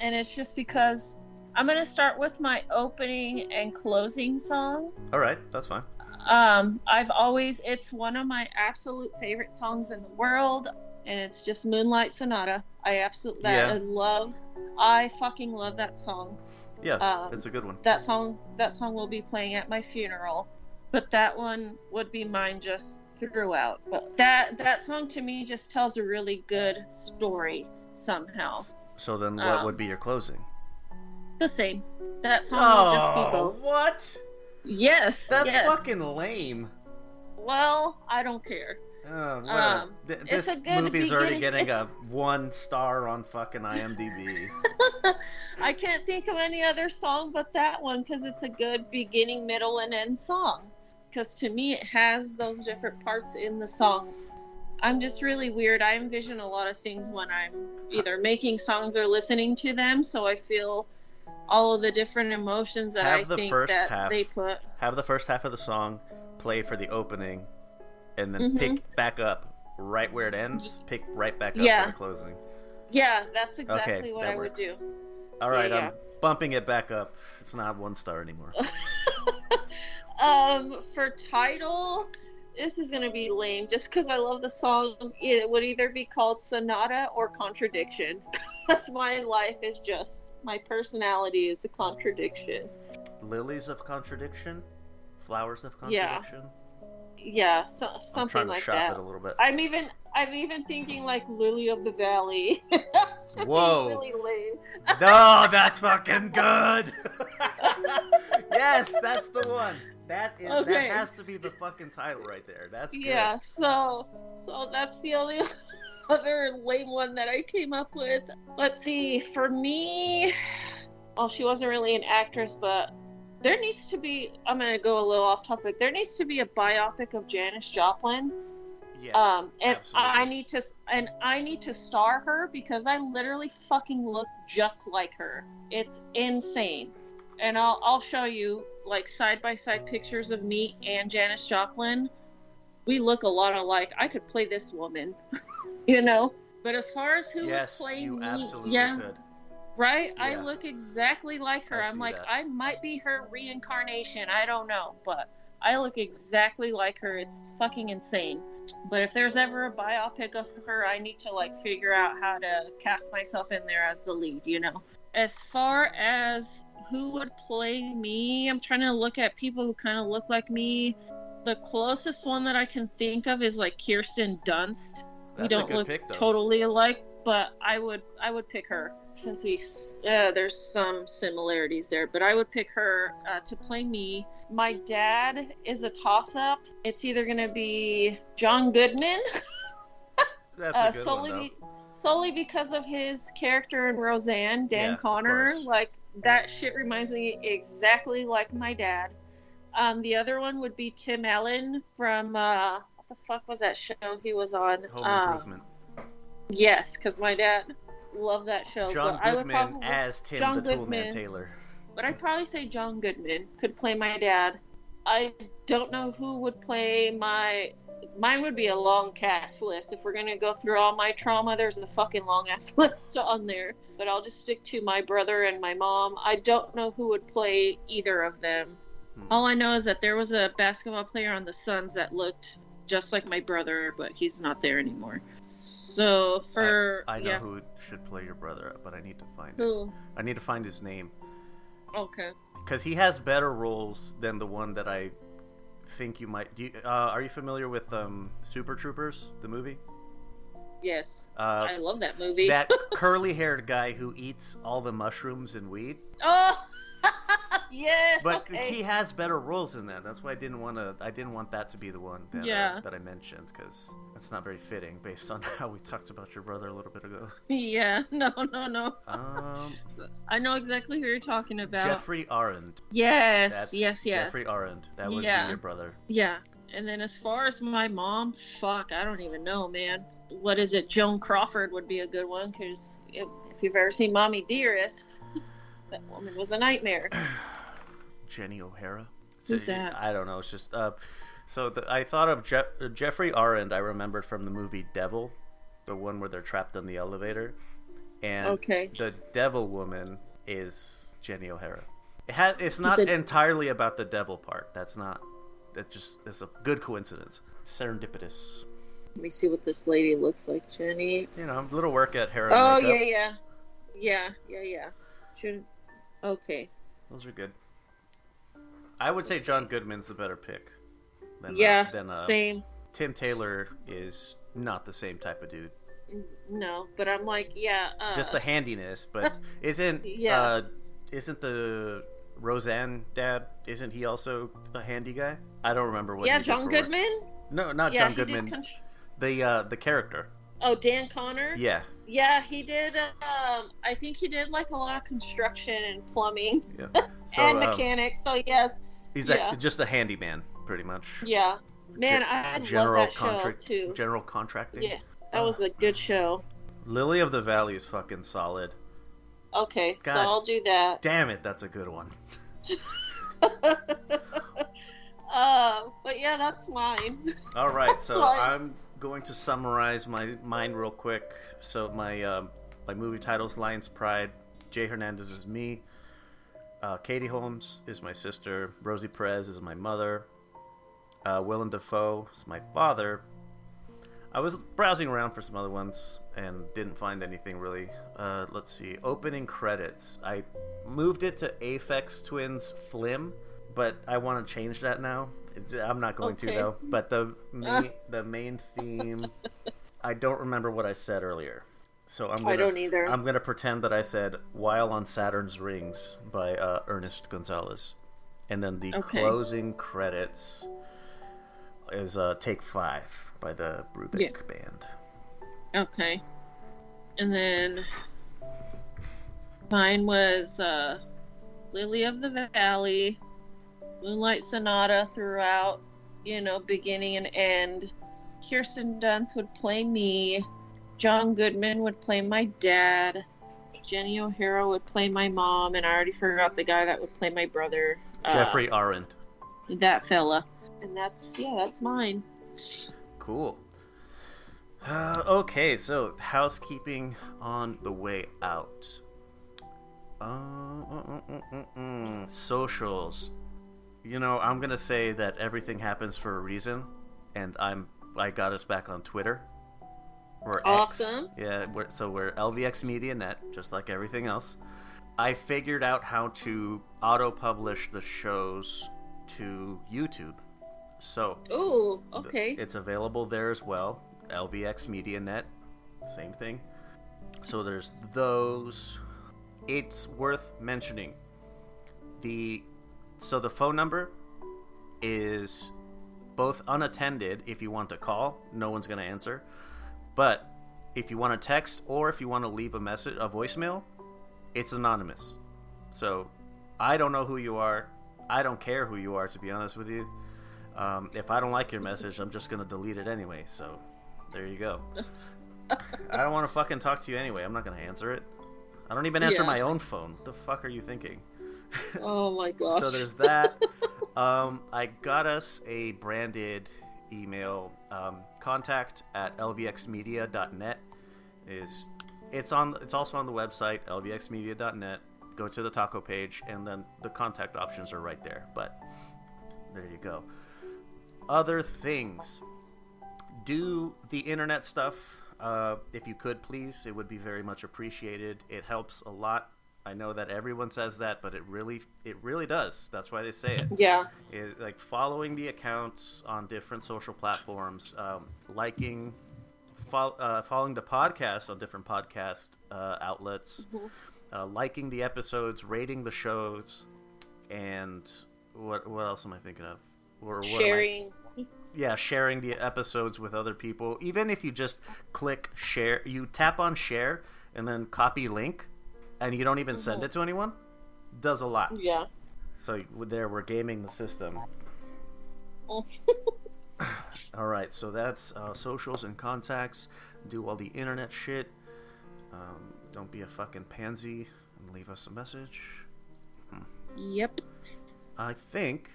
B: And it's just because I'm gonna start with my opening and closing song.
A: All right, that's fine.
B: Um, I've always it's one of my absolute favorite songs in the world, and it's just Moonlight Sonata. I absolutely that
A: Yeah.
B: I love. I fucking love that song.
A: Yeah,
B: Um,
A: it's a good one.
B: That song that song will be playing at my funeral, but that one would be mine just throughout. But that that song to me just tells a really good story somehow.
A: So then, what
B: um,
A: would be your closing?
B: The same. That song will just be
A: Oh,
B: both.
A: what?
B: Yes.
A: That's
B: yes.
A: fucking lame.
B: Well, I don't care.
A: Oh.
B: Um,
A: Th-
B: it's
A: this
B: a good
A: movie's already
B: beginning-
A: getting a one star on fucking IMDb.
B: I can't think of any other song but that one because it's a good beginning, middle, and end song. Because to me, it has those different parts in the song. I'm just really weird. I envision a lot of things when I'm either making songs or listening to them, so I feel all of the different emotions that
A: Have
B: I
A: the
B: think
A: first
B: that
A: half.
B: they put.
A: Have the first half of the song play for the opening, and then
B: Mhm.
A: pick back up right where it ends. Pick right back up
B: Yeah.
A: for the closing.
B: Yeah, that's exactly
A: okay,
B: what
A: that
B: I would
A: works.
B: do.
A: All right,
B: Yeah,
A: I'm bumping it back up. It's not one star anymore.
B: Um, for title, this is gonna be lame. Just because I love the song, it would either be called Sonata or Contradiction. Because my life is just my personality is a contradiction.
A: Lilies of contradiction, flowers of contradiction.
B: Yeah, so,
A: I'm
B: something
A: trying to
B: like
A: shop
B: that.
A: it a little bit.
B: I'm even I'm even thinking like Lily of the Valley.
A: Whoa.
B: really lame.
A: no, that's fucking good. yes, that's the one. That is
B: Okay.
A: that has to be the fucking title right there. That's good.
B: Yeah, so so that's the only other lame one that I came up with. Let's see, for me, well, she wasn't really an actress, but there needs to be. I'm gonna go a little off topic. There needs to be a biopic of Janis Joplin.
A: Yes,
B: Um, and
A: absolutely.
B: I need to and I need to star her because I literally fucking look just like her. It's insane. And I'll I'll show you like side by side pictures of me and Janis Joplin. We look a lot alike. I could play this woman, you know. But as far as who
A: yes,
B: would play
A: you
B: me,
A: absolutely
B: yeah,
A: could.
B: right. I look exactly like her.
A: I
B: I'm like
A: that.
B: I might be her reincarnation. I don't know, but I look exactly like her. It's fucking insane. But if there's ever a biopic of her, I need to like figure out how to cast myself in there as the lead, you know. As far as who would play me, I'm trying to look at people who kind of look like me. The closest one that I can think of is like Kirsten Dunst. we
A: That's a
B: don't look
A: pick,
B: totally alike, but I would I would pick her since we uh, there's some similarities there. But I would pick her uh, to play me. My dad is a toss up. It's either gonna be John Goodman,
A: That's
B: uh,
A: a good
B: solely
A: one, though.
B: Solely because of his character in Roseanne, Dan
A: Yeah,
B: Connor. Like that shit reminds me exactly like my dad. Um, the other one would be Tim Allen from uh, what the fuck was that show he was on?
A: Home
B: Um,
A: Improvement.
B: Yes, because my dad loved that show.
A: John
B: but I would
A: Goodman
B: probably,
A: as Tim
B: John
A: the Toolman Taylor.
B: but I'd probably say John Goodman could play my dad. I don't know who would play my. Mine would be a long cast list. If we're gonna go through all my trauma, there's a fucking long ass list on there. But I'll just stick to my brother and my mom. I don't know who would play either of them.
A: Hmm.
B: All I know is that there was a basketball player on the Suns that looked just like my brother, but he's not there anymore. So for
A: I know
B: yeah,
A: who should play your brother, but I need to find it.
B: who?
A: I need to find his name
B: Okay.
A: because he has better roles than the one that I think you might. Do you, uh, are you familiar with um, Super Troopers, the movie?
B: Yes,
A: Uh,
B: I love that movie.
A: that curly-haired guy who eats all the mushrooms and weed.
B: Oh, yes.
A: But
B: okay.
A: he has better roles in that. That's why I didn't want to. I didn't want that to be the one that,
B: Yeah.
A: that I mentioned because that's not very fitting based on how we talked about your brother a little bit ago.
B: Yeah. No, no, no.
A: Um,
B: I know exactly who you're talking about.
A: Geoffrey Arend.
B: Yes.
A: That's
B: yes. Yes.
A: Geoffrey Arend. That would
B: Yeah.
A: be your brother.
B: Yeah. And then as far as my mom, fuck, I don't even know, man. What is it? Joan Crawford would be a good one because if, if you've ever seen Mommy Dearest, that woman was a nightmare.
A: Jenny O'Hara.
B: Who's
A: So,
B: that?
A: I don't know. It's just uh, so the, I thought of Jeff, uh, Geoffrey Arend. I remembered from the movie Devil, the one where they're trapped in the elevator, and
B: Okay.
A: the Devil woman is Jenny O'Hara. It has. It's not
B: said-
A: entirely about the devil part. That's not. That just is a good coincidence. Serendipitous.
B: Let me see what this lady looks like, Jenny.
A: You know, a little work at hair.
B: Oh
A: makeup.
B: yeah, yeah, yeah, yeah, yeah. Should okay.
A: Those are good. I would say John Goodman's the better pick. Than,
B: yeah,
A: Uh, than uh,
B: same.
A: Tim Taylor is not the same type of dude.
B: No, but I'm like, yeah. Uh,
A: Just the handiness, but isn't
B: Yeah.
A: uh, isn't the Roseanne dad? Isn't he also a handy guy? I don't remember what.
B: yeah,
A: he
B: John
A: work.
B: Goodman.
A: No, not
B: yeah,
A: John Goodman.
B: con-
A: the uh, the character.
B: oh, Dan Connor.
A: Yeah,
B: Yeah, he did. Um, I think he did like a lot of construction and plumbing
A: yeah. So
B: and
A: um,
B: mechanics. So yes,
A: he's
B: yeah.
A: like just a handyman, pretty much.
B: yeah. Man,
A: Ge-
B: I love that show too.
A: General contracting.
B: Yeah, that was a good show.
A: Lily of the Valley is fucking solid.
B: Okay, so I'll do that.
A: Damn it, that's a good one.
B: uh, but yeah, that's mine.
A: All right, so
B: Sorry.
A: I'm going to summarize my mine real quick. So my um, my movie titles: Lion's Pride. Jay Hernandez is me. Uh, Katie Holmes is my sister. Rosie Perez is my mother. Uh, Willem Dafoe is my father. I was browsing around for some other ones and didn't find anything really. Uh, let's see. Opening credits. I moved it to Aphex Twins Flim, but I want to change that now. I'm not going
B: Okay.
A: to though. But the main, the main theme, I don't remember what I said earlier. So I'm gonna,
B: I don't either.
A: I'm gonna pretend that I said "While on Saturn's Rings" by uh, Ernest Gonzalez, and then the
B: Okay.
A: closing credits is uh, "Take Five by the Brubeck
B: Yeah.
A: Band.
B: Okay. And then mine was uh, Lily of the Valley, Moonlight Sonata throughout, you know, beginning and end. Kirsten Dunst would play me. John Goodman would play my dad. Jenny O'Hara would play my mom, and I already forgot the guy that would play my brother. uh,
A: Geoffrey Arend.
B: that fella. And that's yeah, that's mine.
A: Cool. Uh, okay, so housekeeping on the way out. Uh, mm, mm, mm. socials. You know, I'm gonna say that everything happens for a reason, and I'm I got us back on Twitter. We're X.
B: Awesome.
A: Yeah, we're, so we're LVX Media Net, just like everything else. I figured out how to auto-publish the shows to YouTube. So
B: Ooh, okay.
A: It's available there as well. LVX Media Net, same thing. So there's those. It's worth mentioning. The so the phone number is both unattended if you want to call, no one's going to answer. But if you want to text or if you want to leave a message, a voicemail, it's anonymous. So I don't know who you are. I don't care who you are, to be honest with you. Um, if I don't like your message, I'm just gonna delete it anyway. So there you go. I don't want to fucking talk to you anyway. I'm not gonna answer it. I don't even answer
B: Yeah.
A: my own phone. What the fuck are you thinking?
B: Oh my gosh.
A: So there's that. um, I got us a branded email. Um, contact at lvxmedia.net is it's on. It's also on the website lvxmedia.net. Go to the taco page, and then the contact options are right there. But there you go. Other things. Do the internet stuff. Uh, if you could, please, it would be very much appreciated. It helps a lot. I know that everyone says that, but it really, it really does. That's why they say it.
B: yeah.
A: Is like following the accounts on different social platforms, um, liking, fol- uh, following the podcast on different podcast uh, outlets, uh, liking the episodes, rating the shows, and what what else am I thinking of? Or what am I-
B: Sharing.
A: yeah, sharing the episodes with other people. Even if you just click share, you tap on share and then copy link, and you don't even send
B: Mhm.
A: it to anyone, does a lot.
B: Yeah.
A: So there, we're gaming the system. All right, so that's uh, socials and contacts. Do all the internet shit. Um, don't be a fucking pansy and leave us a message.
B: yep.
A: I think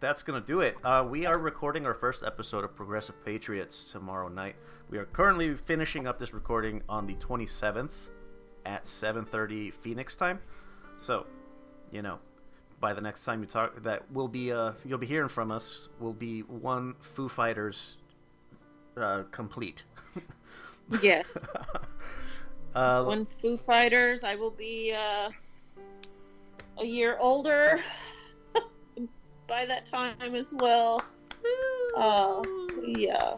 A: that's gonna do it. Uh, we are recording our first episode of Progressive Patriots tomorrow night. We are currently finishing up this recording on the 27th at 7:30 Phoenix time. So, you know, by the next time you talk, that will be uh, you'll be hearing from us. Will be one Foo Fighters uh, complete.
B: Yes.
A: uh,
B: When Foo Fighters, I will be uh, a year older by that time as well. Uh, yeah.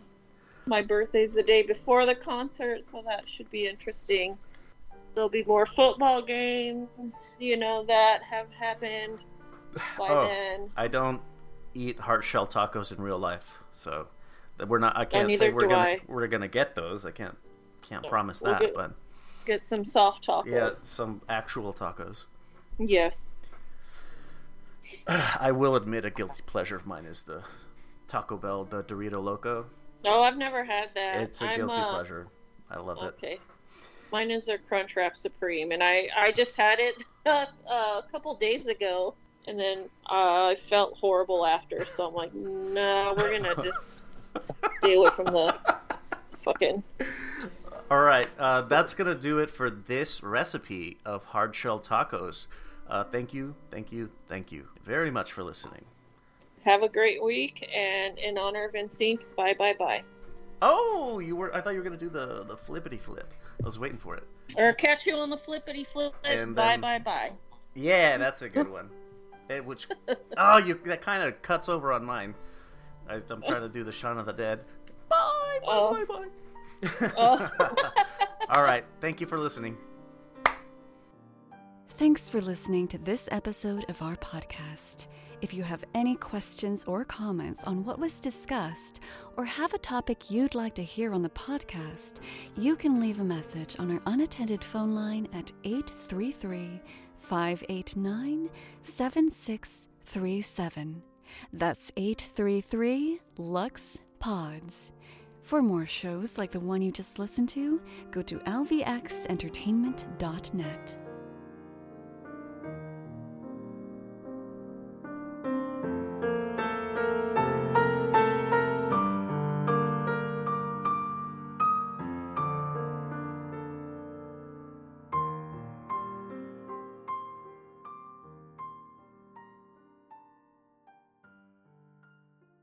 B: My birthday's the day before the concert, so that should be interesting. There'll be more football games, you know, that have happened by
A: Oh.
B: then.
A: I don't eat heart shell tacos in real life, so we're not. I can't say we're gonna
B: I.
A: we're gonna get those. I can't can't
B: No,
A: promise
B: we'll
A: that,
B: get-
A: but
B: Get some soft tacos.
A: yeah, some actual tacos.
B: Yes.
A: I will admit a guilty pleasure of mine is the Taco Bell, the Dorito Loco.
B: No, I've never had that.
A: It's a guilty
B: uh,
A: pleasure. I love it.
B: Okay. Mine is their Crunchwrap Supreme, and I I just had it uh, a couple days ago, and then uh, I felt horrible after. So I'm like, no, we're gonna just stay away from the fucking.
A: All right, uh, that's gonna do it for this recipe of hard shell tacos. Uh, thank you, thank you, thank you very much for listening.
B: Have a great week, and in honor of NSYNC, bye bye bye.
A: Oh, you were? I thought you were gonna do the the flippity flip. I was waiting for it.
B: Or catch you on the flippity flip.
A: And
B: Bye
A: then-
B: bye bye.
A: Yeah, that's a good one. It, which oh, you that kind of cuts over on mine. I, I'm trying to do the Shaun of the Dead. Bye, bye,
B: Oh.
A: bye, bye.
B: Oh.
A: All right, thank you for listening.
C: Thanks for listening to this episode of our podcast. If you have any questions or comments on what was discussed, or have a topic you'd like to hear on the podcast, you can leave a message on our unattended phone line at 833 589 7637. That's 833 Lux Pods. For more shows like the one you just listened to, go to lvxentertainment.net.